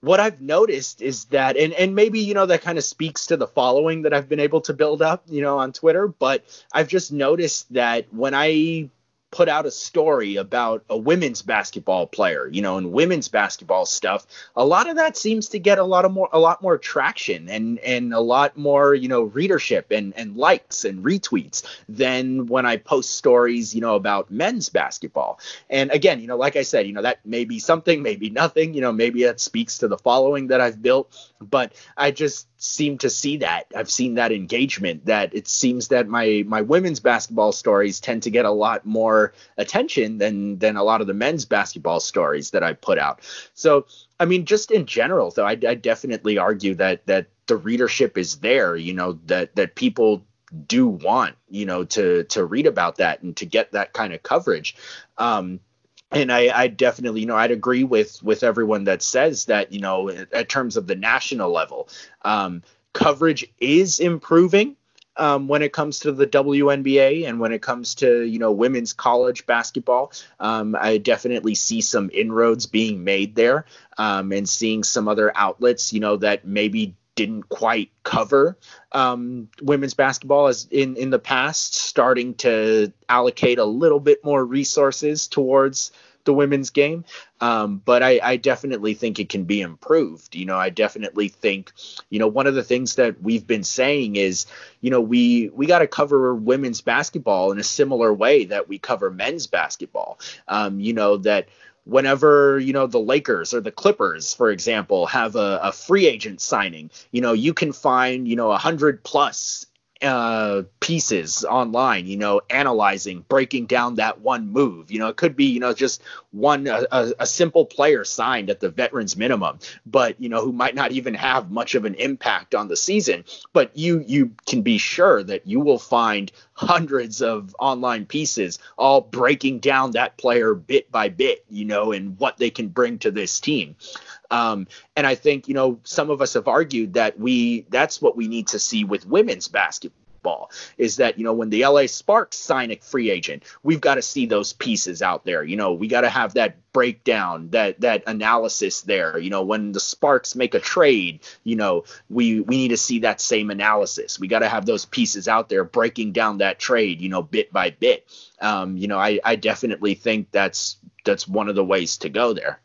what I've noticed is that, and and maybe you know that kind of speaks to the following that I've been able to build up, you know, on Twitter. But I've just noticed that when I put out a story about a women's basketball player, you know, and women's basketball stuff, a lot of that seems to get a lot of more a lot more traction and and a lot more, you know, readership and and likes and retweets than when I post stories, you know, about men's basketball. And again, you know, like I said, you know, that may be something, maybe nothing, you know, maybe that speaks to the following that I've built, but I just seem to see that. I've seen that engagement that it seems that my my women's basketball stories tend to get a lot more attention than than a lot of the men's basketball stories that I put out. So, I mean, just in general though, I, I definitely argue that that the readership is there, you know, that that people do want, you know, to to read about that and to get that kind of coverage. Um, and I, I, definitely, you know, I'd agree with with everyone that says that, you know, in, in terms of the national level, um, coverage is improving um, when it comes to the WNBA and when it comes to you know women's college basketball. Um, I definitely see some inroads being made there, um, and seeing some other outlets, you know, that maybe didn't quite cover um, women's basketball as in in the past, starting to allocate a little bit more resources towards the women's game. Um, but I, I, definitely think it can be improved. You know, I definitely think, you know, one of the things that we've been saying is, you know, we we got to cover women's basketball in a similar way that we cover men's basketball. Um, you know that whenever you know the Lakers or the Clippers, for example, have a, a free agent signing, you know, you can find you know a hundred plus uh, pieces online, you know, analyzing, breaking down that one move. You know, it could be, you know, just one a, a, simple player signed at the veterans minimum, but you know, who might not even have much of an impact on the season. But you you can be sure that you will find hundreds of online pieces all breaking down that player bit by bit, you know, and what they can bring to this team. Um, and I think, you know, some of us have argued that we that's what we need to see with women's basketball is that you know when the LA Sparks sign a free agent, we've got to see those pieces out there. You know, we got to have that breakdown, that that analysis there. You know, when the Sparks make a trade, you know, we we need to see that same analysis. We got to have those pieces out there breaking down that trade, you know, bit by bit. Um, you know, I I definitely think that's that's one of the ways to go there.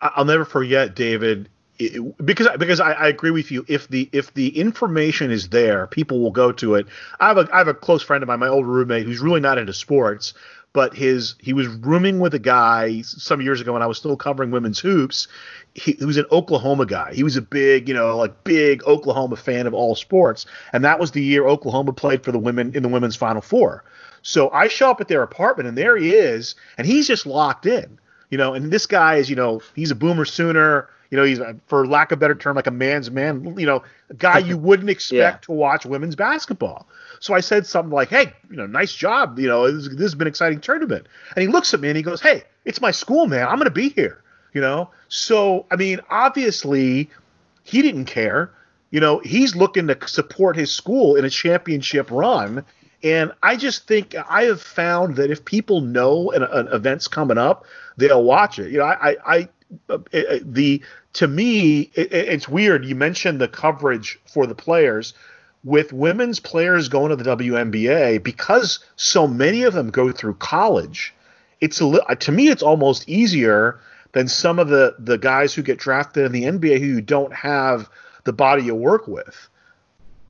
I'll never forget, David, it, because because I, I, agree with you. If the if the information is there, people will go to it. I have a I have a close friend of mine, my old roommate, who's really not into sports, but his he was rooming with a guy some years ago when I was still covering women's hoops. He, he was an Oklahoma guy. He was a big, you know, like big Oklahoma fan of all sports, and that was the year Oklahoma played for the women in the women's Final Four. So I show up at their apartment, and there he is, and he's just locked in you know, and this guy is, you know, he's a boomer sooner. You know, he's uh, for lack of a better term, like a man's man. You know, a guy you [LAUGHS] wouldn't expect yeah. to watch women's basketball. So I said something like, "Hey, you know, nice job. You know, this, this has been an exciting tournament." And he looks at me and he goes, "Hey, it's my school, man. I'm going to be here." You know. So I mean, obviously, he didn't care. You know, he's looking to support his school in a championship run. And I just think I have found that if people know an, an event's coming up, they'll watch it. You know, I, I, I uh, the to me, it, it's weird. You mentioned the coverage for the players with women's players going to the WNBA because so many of them go through college. It's a to me, it's almost easier than some of the the guys who get drafted in the NBA who don't have the body you work with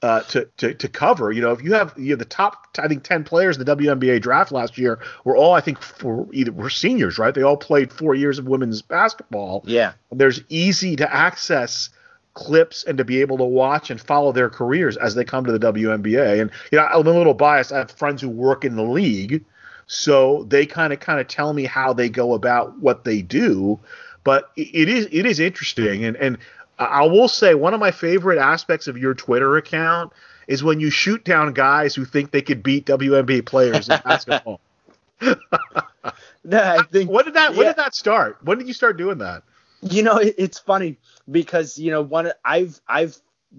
uh, to, to to cover. You know, if you have you have the top, I think ten players in the WNBA draft last year were all I think for either were seniors, right? They all played four years of women's basketball. Yeah, there's easy to access clips and to be able to watch and follow their careers as they come to the WNBA. And you know, I'm a little biased. I have friends who work in the league, so they kind of kind of tell me how they go about what they do. But it is it is interesting, and and I will say one of my favorite aspects of your Twitter account is when you shoot down guys who think they could beat WNBA players in [LAUGHS] basketball. [LAUGHS] no, I think when did that yeah. when did that start? When did you start doing that? You know, it, it's funny because you know one I've I've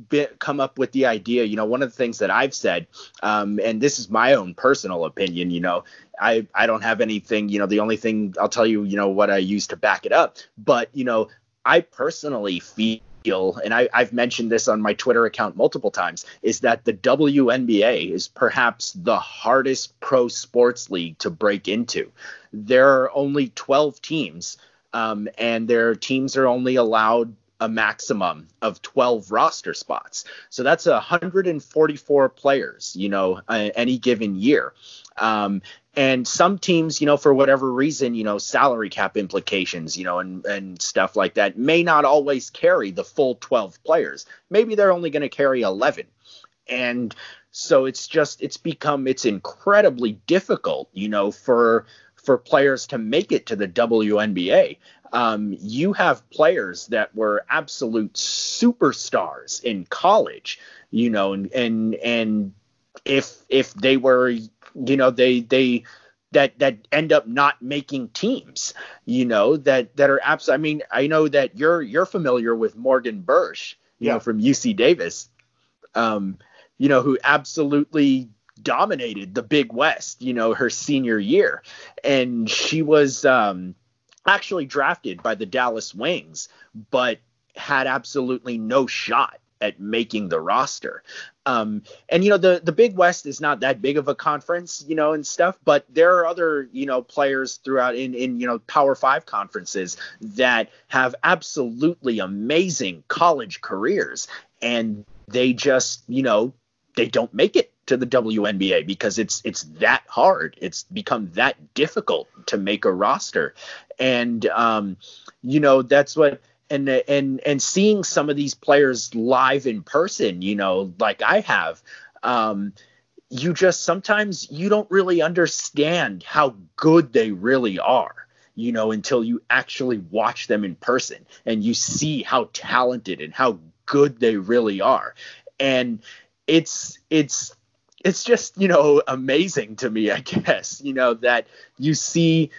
been, come up with the idea. You know, one of the things that I've said, um, and this is my own personal opinion. You know, I I don't have anything. You know, the only thing I'll tell you, you know, what I use to back it up. But you know, I personally feel and I, have mentioned this on my Twitter account multiple times, is that the WNBA is perhaps the hardest pro sports league to break into. There are only 12 teams, um, and their teams are only allowed a maximum of 12 roster spots. So that's 144 players, you know, any given year. Um, and some teams, you know, for whatever reason, you know, salary cap implications, you know, and and stuff like that may not always carry the full 12 players. Maybe they're only going to carry 11. And so it's just it's become it's incredibly difficult, you know, for for players to make it to the WNBA. Um, you have players that were absolute superstars in college, you know, and and and if if they were you know they they that that end up not making teams you know that that are abs i mean i know that you're you're familiar with morgan bertsch you yeah. know from uc davis um you know who absolutely dominated the big west you know her senior year and she was um actually drafted by the dallas wings but had absolutely no shot at making the roster. Um, and you know the the Big West is not that big of a conference, you know, and stuff, but there are other you know players throughout in in you know Power Five conferences that have absolutely amazing college careers, and they just you know they don't make it to the WNBA because it's it's that hard. It's become that difficult to make a roster, and um, you know that's what and and and seeing some of these players live in person, you know, like I have, um, you just sometimes you don't really understand how good they really are, you know, until you actually watch them in person and you see how talented and how good they really are. And it's it's it's just, you know, amazing to me, I [LAUGHS] guess, you know, that you see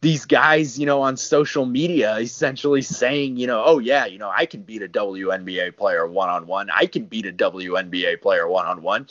these guys, you know, on social media essentially saying, you know, oh yeah, you know, I can beat a WNBA player one on one. I can beat a WNBA player one on one.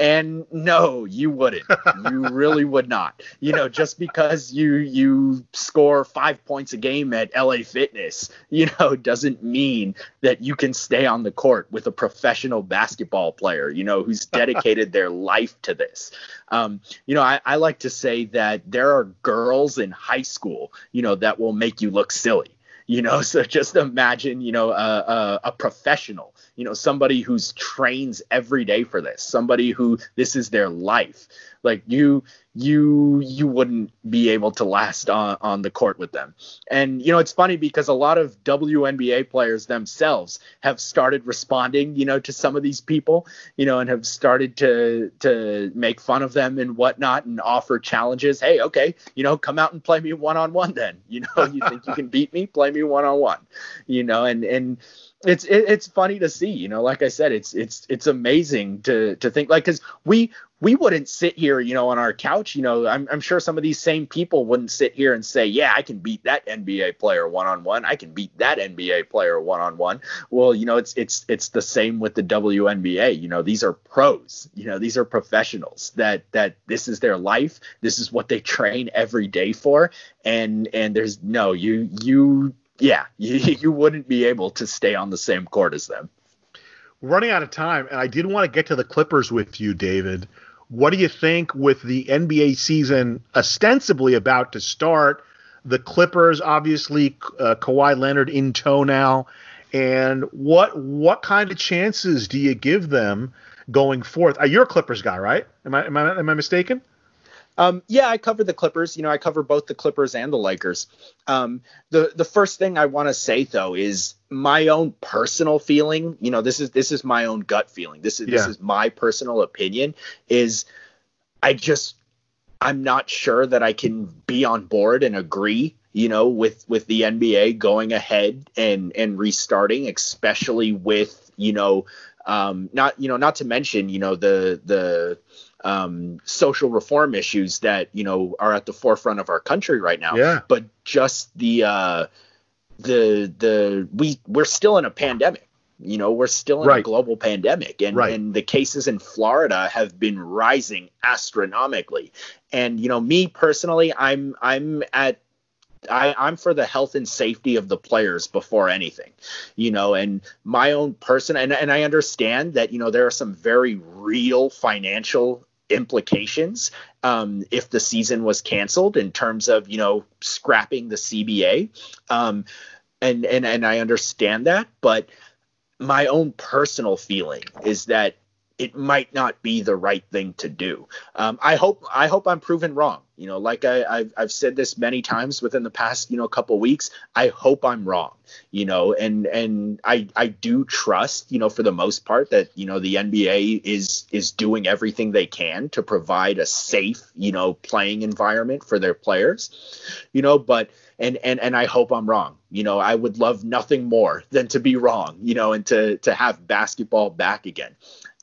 And no, you wouldn't. you [LAUGHS] really would not. You know, just because you you score five points a game at LA Fitness, you know, doesn't mean that you can stay on the court with a professional basketball player, you know, who's [LAUGHS] dedicated their life to this. Um, you know, I, I like to say that there are girls in high school, you know, that will make you look silly you know [LAUGHS] so just imagine you know a, a, a, professional you know somebody who's trains every day for this somebody who this is their life Like you you you wouldn't be able to last on on the court with them. And you know, it's funny because a lot of WNBA players themselves have started responding, you know, to some of these people, you know, and have started to to make fun of them and whatnot and offer challenges. Hey, okay, you know, come out and play me one on one then. You know, you think you can [LAUGHS] beat me? Play me one on one. You know, and and it's it, it's funny to see you know like i said it's it's it's amazing to to think like because we we wouldn't sit here, you know, on our couch. You know, I'm, I'm sure some of these same people wouldn't sit here and say, yeah, I can beat that NBA player one on one. I can beat that NBA player one on one. Well, you know, it's it's it's the same with the WNBA. You know, these are pros. You know, these are professionals that that this is their life. This is what they train every day for. And and there's no you you yeah [LAUGHS] you, you wouldn't be able to stay on the same court as them. Running out of time, and I did want to get to the Clippers with you, David. What do you think with the NBA season ostensibly about to start? The Clippers, obviously, uh, Kawhi Leonard in tow now, and what what kind of chances do you give them going forth? Uh, you're a Clippers guy, right? Am I am I, am I mistaken? Um, yeah, I cover the Clippers. You know, I cover both the Clippers and the Lakers. Um, the the first thing I want to say though is my own personal feeling. You know, this is this is my own gut feeling. This is yeah. this is my personal opinion. Is I just I'm not sure that I can be on board and agree. You know, with with the NBA going ahead and and restarting, especially with you know um, not you know not to mention you know the the um, social reform issues that you know are at the forefront of our country right now. Yeah. But just the uh, the the we we're still in a pandemic. You know, we're still in right. a global pandemic, and right. and the cases in Florida have been rising astronomically. And you know, me personally, I'm I'm at I, I'm for the health and safety of the players before anything, you know, and my own person, and, and I understand that, you know, there are some very real financial implications um, if the season was canceled in terms of you know scrapping the CBA, um, and and and I understand that, but my own personal feeling is that it might not be the right thing to do. Um, I hope I hope I'm proven wrong. You know, like I, have I've said this many times within the past you know couple weeks. I hope I'm wrong. You know, and and I I do trust you know for the most part that you know the NBA is is doing everything they can to provide a safe you know playing environment for their players. You know, but and and and I hope I'm wrong. You know, I would love nothing more than to be wrong. You know, and to to have basketball back again.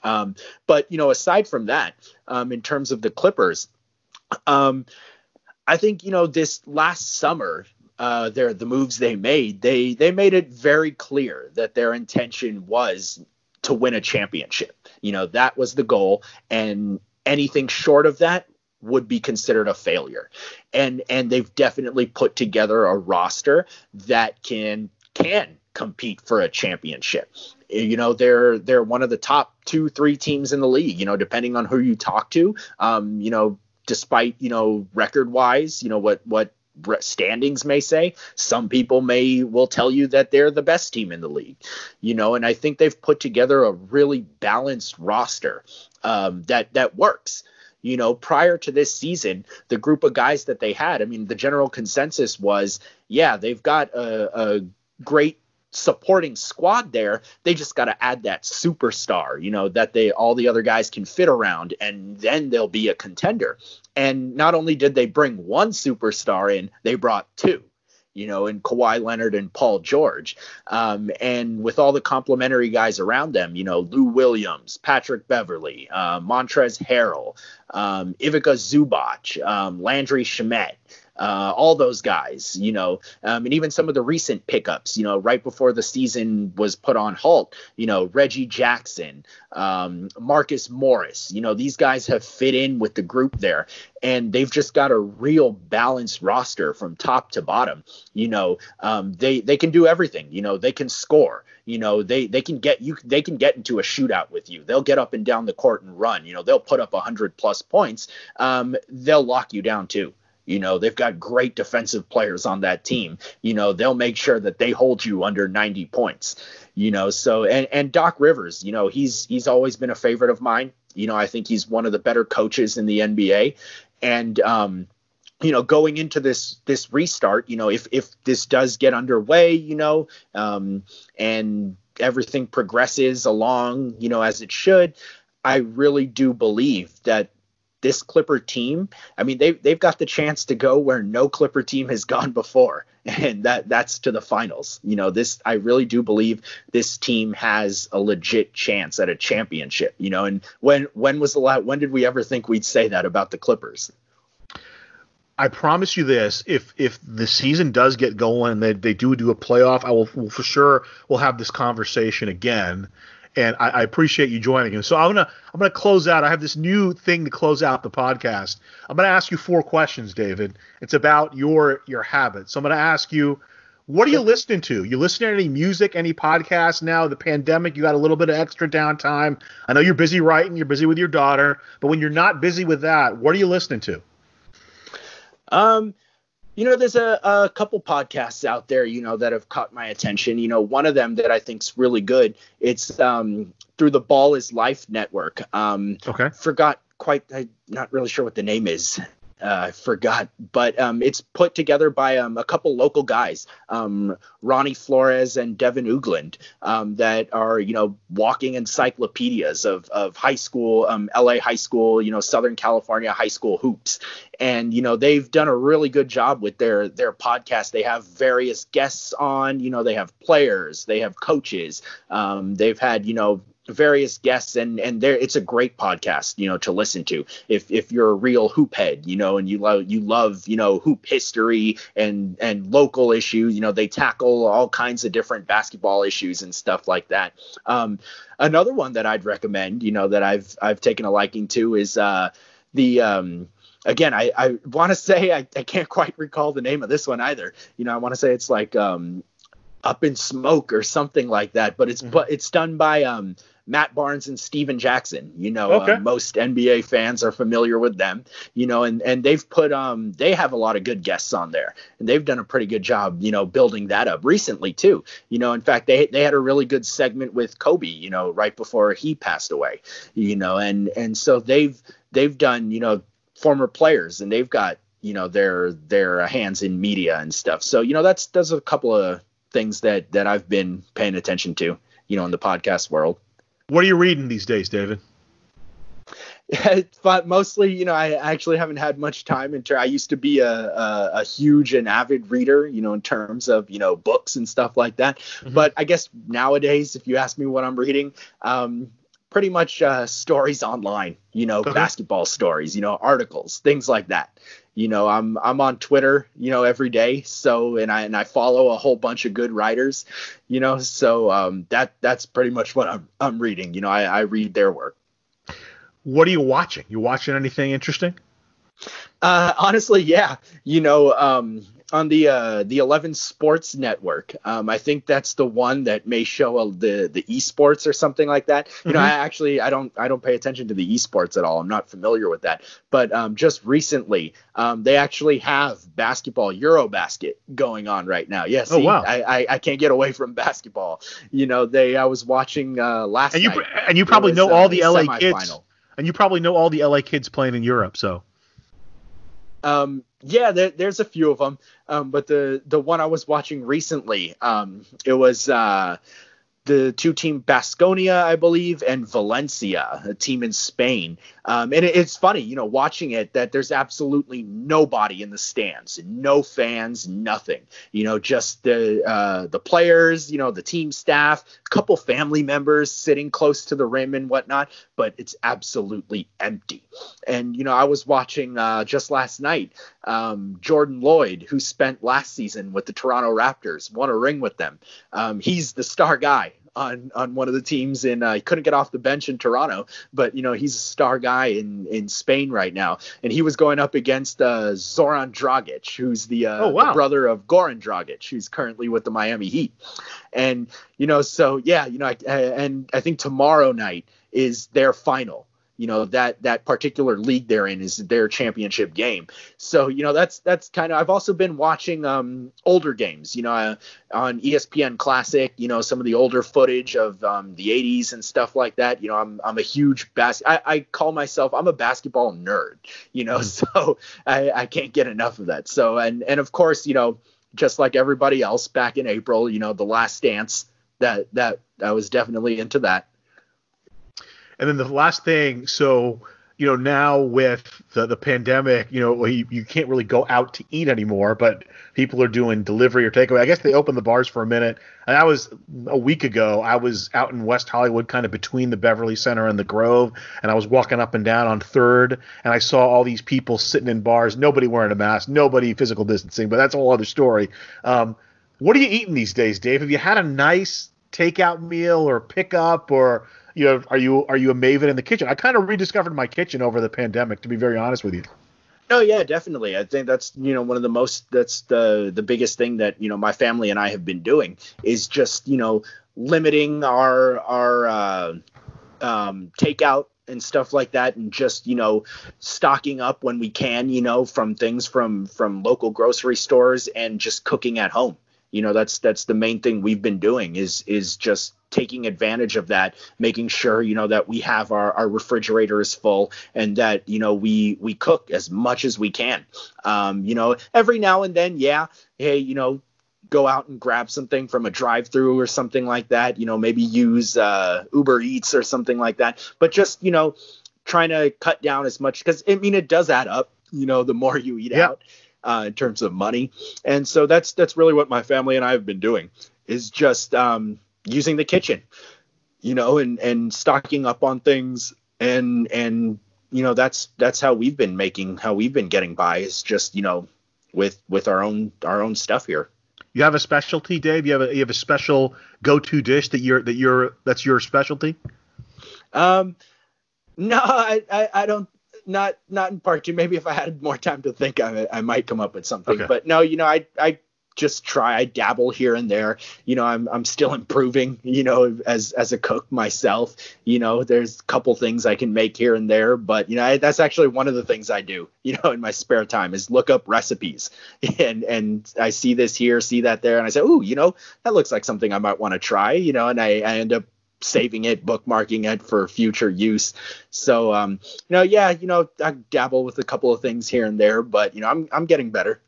Um, but you know, aside from that, um, in terms of the Clippers, um, I think you know this last summer, uh, their the moves they made, they they made it very clear that their intention was to win a championship. You know, that was the goal, and anything short of that would be considered a failure. And and they've definitely put together a roster that can can compete for a championship. You know, they're they're one of the top two, three teams in the league. You know, depending on who you talk to. Um, you know, despite you know record wise, you know what what standings may say some people may will tell you that they're the best team in the league you know and i think they've put together a really balanced roster um, that that works you know prior to this season the group of guys that they had i mean the general consensus was yeah they've got a, a great supporting squad there. They just got to add that superstar, you know, that they all the other guys can fit around, and then they'll be a contender. And not only did they bring one superstar in, they brought two. You know, in Kawhi Leonard and Paul George. Um, and with all the complementary guys around them, you know, Lou Williams, Patrick Beverley, uh, Montrezl Harrell, um, Ivica Zubac, um, Landry Shamet, uh, all those guys, you know, um, and even some of the recent pickups, you know, right before the season was put on halt, you know, Reggie Jackson, um, Marcus Morris, you know, these guys have fit in with the group there, and they've just got a real balanced roster from top to bottom. You know, um, they they can do everything. You know, they can score. You know, they they can get you they can get into a shootout with you. They'll get up and down the court and run. You know, they'll put up 100 plus points. Um, they'll lock you down too. You know, they've got great defensive players on that team. You know, they'll make sure that they hold you under 90 points. you know. So and and Doc Rivers, you know, he's he's always been a favorite of mine. You know, I think he's one of the better coaches in the NBA, and um, you know, going into this this restart, you know, if if this does get underway, you know, um, and everything progresses along, you know, as it should, I really do believe that this Clipper team, I mean, they've they've got the chance to go where no Clipper team has gone before, [LAUGHS] and that that's to the finals. You know, this I really do believe this team has a legit chance at a championship. You know, and when when was the last when did we ever think we'd say that about the Clippers? I promise you this: if if the season does get going and they, they do do a playoff, I will, will for sure we'll have this conversation again. And I, I appreciate you joining us. So I'm gonna I'm gonna close out. I have this new thing to close out the podcast. I'm gonna ask you four questions, David. It's about your your habits. So I'm gonna ask you, what are you listening to? You listening to any music, any podcasts now? The pandemic, you got a little bit of extra downtime. I know you're busy writing, you're busy with your daughter, but when you're not busy with that, what are you listening to? Um, you know, there's a, a couple podcasts out there, you know, that have caught my attention. You know, one of them that I think's really good. It's um, through the Ball is Life network. Um, okay. Forgot quite. I'm not really sure what the name is uh, I forgot, but um, it's put together by um, a couple local guys, um, Ronnie Flores and Devin Ugland, um, that are you know walking encyclopedias of of high school, um, LA high school, you know Southern California high school hoops, and you know they've done a really good job with their their podcast. They have various guests on, you know they have players, they have coaches, um, they've had you know various guests and and there it's a great podcast you know to listen to if if you're a real hoop head you know and you love you love you know hoop history and and local issues you know they tackle all kinds of different basketball issues and stuff like that um another one that i'd recommend you know that i've i've taken a liking to is uh the um again, I, I want to [LAUGHS] say I, I can't quite recall the name of this one either. You know, I want to say it's like um, Up in Smoke or something like that, but it's mm-hmm. but it's done by um, Matt Barnes and Stephen Jackson. You know, okay. uh, most NBA fans are familiar with them. You know, and and they've put um they have a lot of good guests on there, and they've done a pretty good job. You know, building that up recently too. You know, in fact, they they had a really good segment with Kobe. You know, right before he passed away. You know, and and so they've they've done you know former players, and they've got you know their their hands in media and stuff. So you know that's that's a couple of things that that I've been paying attention to. You know, in the podcast world. What are you reading these days, David? [LAUGHS] but mostly, you know, I actually haven't had much time. In ter- I used to be a, a, a, huge and avid reader, you know, in terms of you know books and stuff like that. Mm-hmm. But I guess nowadays, if you ask me what I'm reading, um, pretty much uh, stories online, you know, okay. basketball stories, you know, articles, things like that you know i'm i'm on twitter you know every day. So and i and i follow a whole bunch of good writers you know so um that that's pretty much what i'm i'm reading. You know i i read their work. What are you watching? You watching anything interesting? Uh honestly yeah. You know um on the uh, the 11 Sports Network. Um, I think that's the one that may show a, the the esports or something like that. You mm-hmm. know, I actually I don't I don't pay attention to the esports at all. I'm not familiar with that. But um, just recently, um, they actually have basketball EuroBasket going on right now. Yes, yeah, oh, wow. I, I, I can't get away from [LAUGHS] basketball. You know, they I was watching uh, last and you night. and you probably was, know all uh, the LA kids. And you probably know all the LA kids playing in Europe, so. Um, yeah, there, there's a few of them, um, but the the one I was watching recently, um, it was uh, the two team Baskonia, I believe, and Valencia, a team in Spain. Um, and it, it's funny, you know, watching it that there's absolutely nobody in the stands, no fans, nothing. You know, just the uh, the players, you know, the team staff, a couple family members sitting close to the rim and whatnot, but it's absolutely empty. And you know, I was watching uh, just last night um, Jordan Loyd, who spent last season with the Toronto Raptors, won a ring with them. Um, he's the star guy on on one of the teams and uh, he couldn't get off the bench in Toronto, but you know he's a star guy in in Spain right now, and he was going up against uh, Zoran Dragic, who's the, uh, oh, wow. the brother of Goran Dragic, who's currently with the Miami Heat, and you know so yeah you know I, and I think tomorrow night is their final you know that that particular league they're in is their championship game. So you know that's that's kind of i've also been watching um older games you know uh, on espn classic you know some of the older footage of um, the 80s and stuff like that. You know i'm, I'm a huge bas I, I call myself i'm a basketball nerd you know [LAUGHS] so I, I can't get enough of that. So and and of course you know just like everybody else back in april you know the last dance that that i was definitely into that and then the last thing, so you know now with the, the pandemic, you know you, you can't really go out to eat anymore, but people are doing delivery or takeaway. I guess they opened the bars for a minute. And I was a week ago. I was out in West Hollywood, kind of between the Beverly Center and the Grove, and I was walking up and down on Third, and I saw all these people sitting in bars, nobody wearing a mask, nobody physical distancing, but that's a whole other story. Um, what are you eating these days, Dave? Have you had a nice takeout meal or pickup or you know, are you are you a maven in the kitchen? I kind of rediscovered my kitchen over the pandemic, to be very honest with you. Oh yeah, definitely. I think that's you know one of the most that's the the biggest thing that you know my family and I have been doing is just you know limiting our our uh, um, takeout and stuff like that and just you know stocking up when we can you know from things from from local grocery stores and just cooking at home you know that's that's the main thing we've been doing is is just taking advantage of that making sure you know that we have our, our refrigerator is full and that you know we we cook as much as we can. Um, you know every now and then yeah hey you know go out and grab something from a drive through or something like that you know maybe use uh, uber eats or something like that but just you know trying to cut down as much because i mean it does add up you know the more you eat out uh, in terms of money. And so that's that's really what my family and I have been doing is just um, using the kitchen, you know, and and stocking up on things and and you know that's that's how we've been making how we've been getting by is just you know with with our own our own stuff here. You have a specialty, Dave. You have a you have a special go-to dish that you're that you're that's your specialty. Um, no, I, I, I don't not not in part two. Maybe if I had more time to think, of it, I might come up with something. Okay. But no, you know, I I just try. I dabble here and there. You know, I'm I'm still improving. You know, as as a cook myself. You know, there's a couple things I can make here and there, but you know, I, that's actually one of the things I do. [LAUGHS] You know, in my spare time is look up recipes, [LAUGHS] and and I see this here, see that there, and I say, oh, you know, that looks like something I might want to try. You know, and I, I end up saving it, bookmarking it for future use. So, um, you know, yeah, you know, I dabble with a couple of things here and there, but you know, I'm I'm getting better.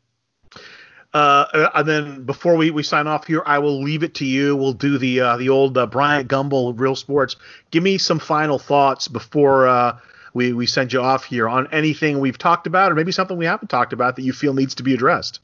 Uh, and then before we, we sign off here, I will leave it to you. We'll do the uh, the old uh, Bryant Gumbel Real Sports. Give me some final thoughts before uh, we we send you off here on anything we've talked about, or maybe something we haven't talked about that you feel needs to be addressed.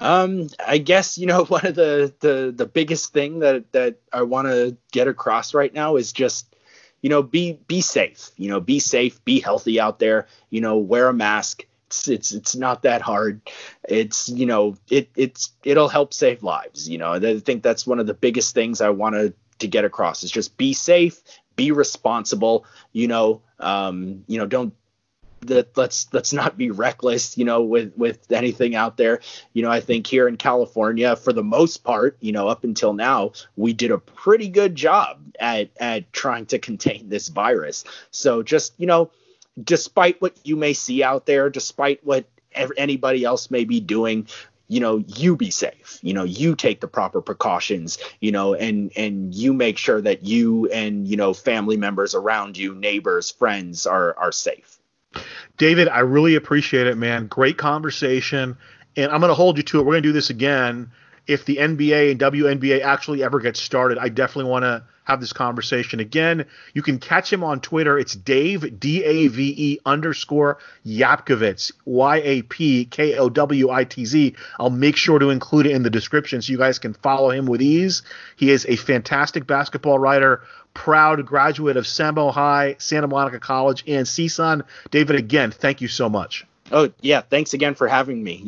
Um, I guess you know [LAUGHS] one of the the the biggest thing that that I want to get across right now is just you know be be safe. You know, be safe, be healthy out there. You know, wear a mask. It's it's it's not that hard. It's you know it it's it'll help save lives. You know, I think that's one of the biggest things I want to to get across is just be safe, be responsible. You know, um, you know, don't that let's let's not be reckless, you know, with with anything out there. You know, I think here in California, for the most part, you know, up until now, we did a pretty good job at at trying to contain this virus. So just you know, despite what you may see out there, despite what anybody else may be doing, you know you be safe you know you take the proper precautions you know and and you make sure that you and you know family members around you neighbors friends are are safe David, I really appreciate it, man. Great conversation. And I'm going to hold you to it. We're going to do this again. If the NBA and WNBA actually ever get started, I definitely want to have this conversation again. You can catch him on Twitter. It's Dave, D A V E underscore Yapkowitz, Y A P K O W I T Z. I'll make sure to include it in the description so you guys can follow him with ease. He is a fantastic basketball writer, proud graduate of Samo High, Santa Monica College, and CSUN. David, again, thank you so much. Oh, yeah. Thanks again for having me.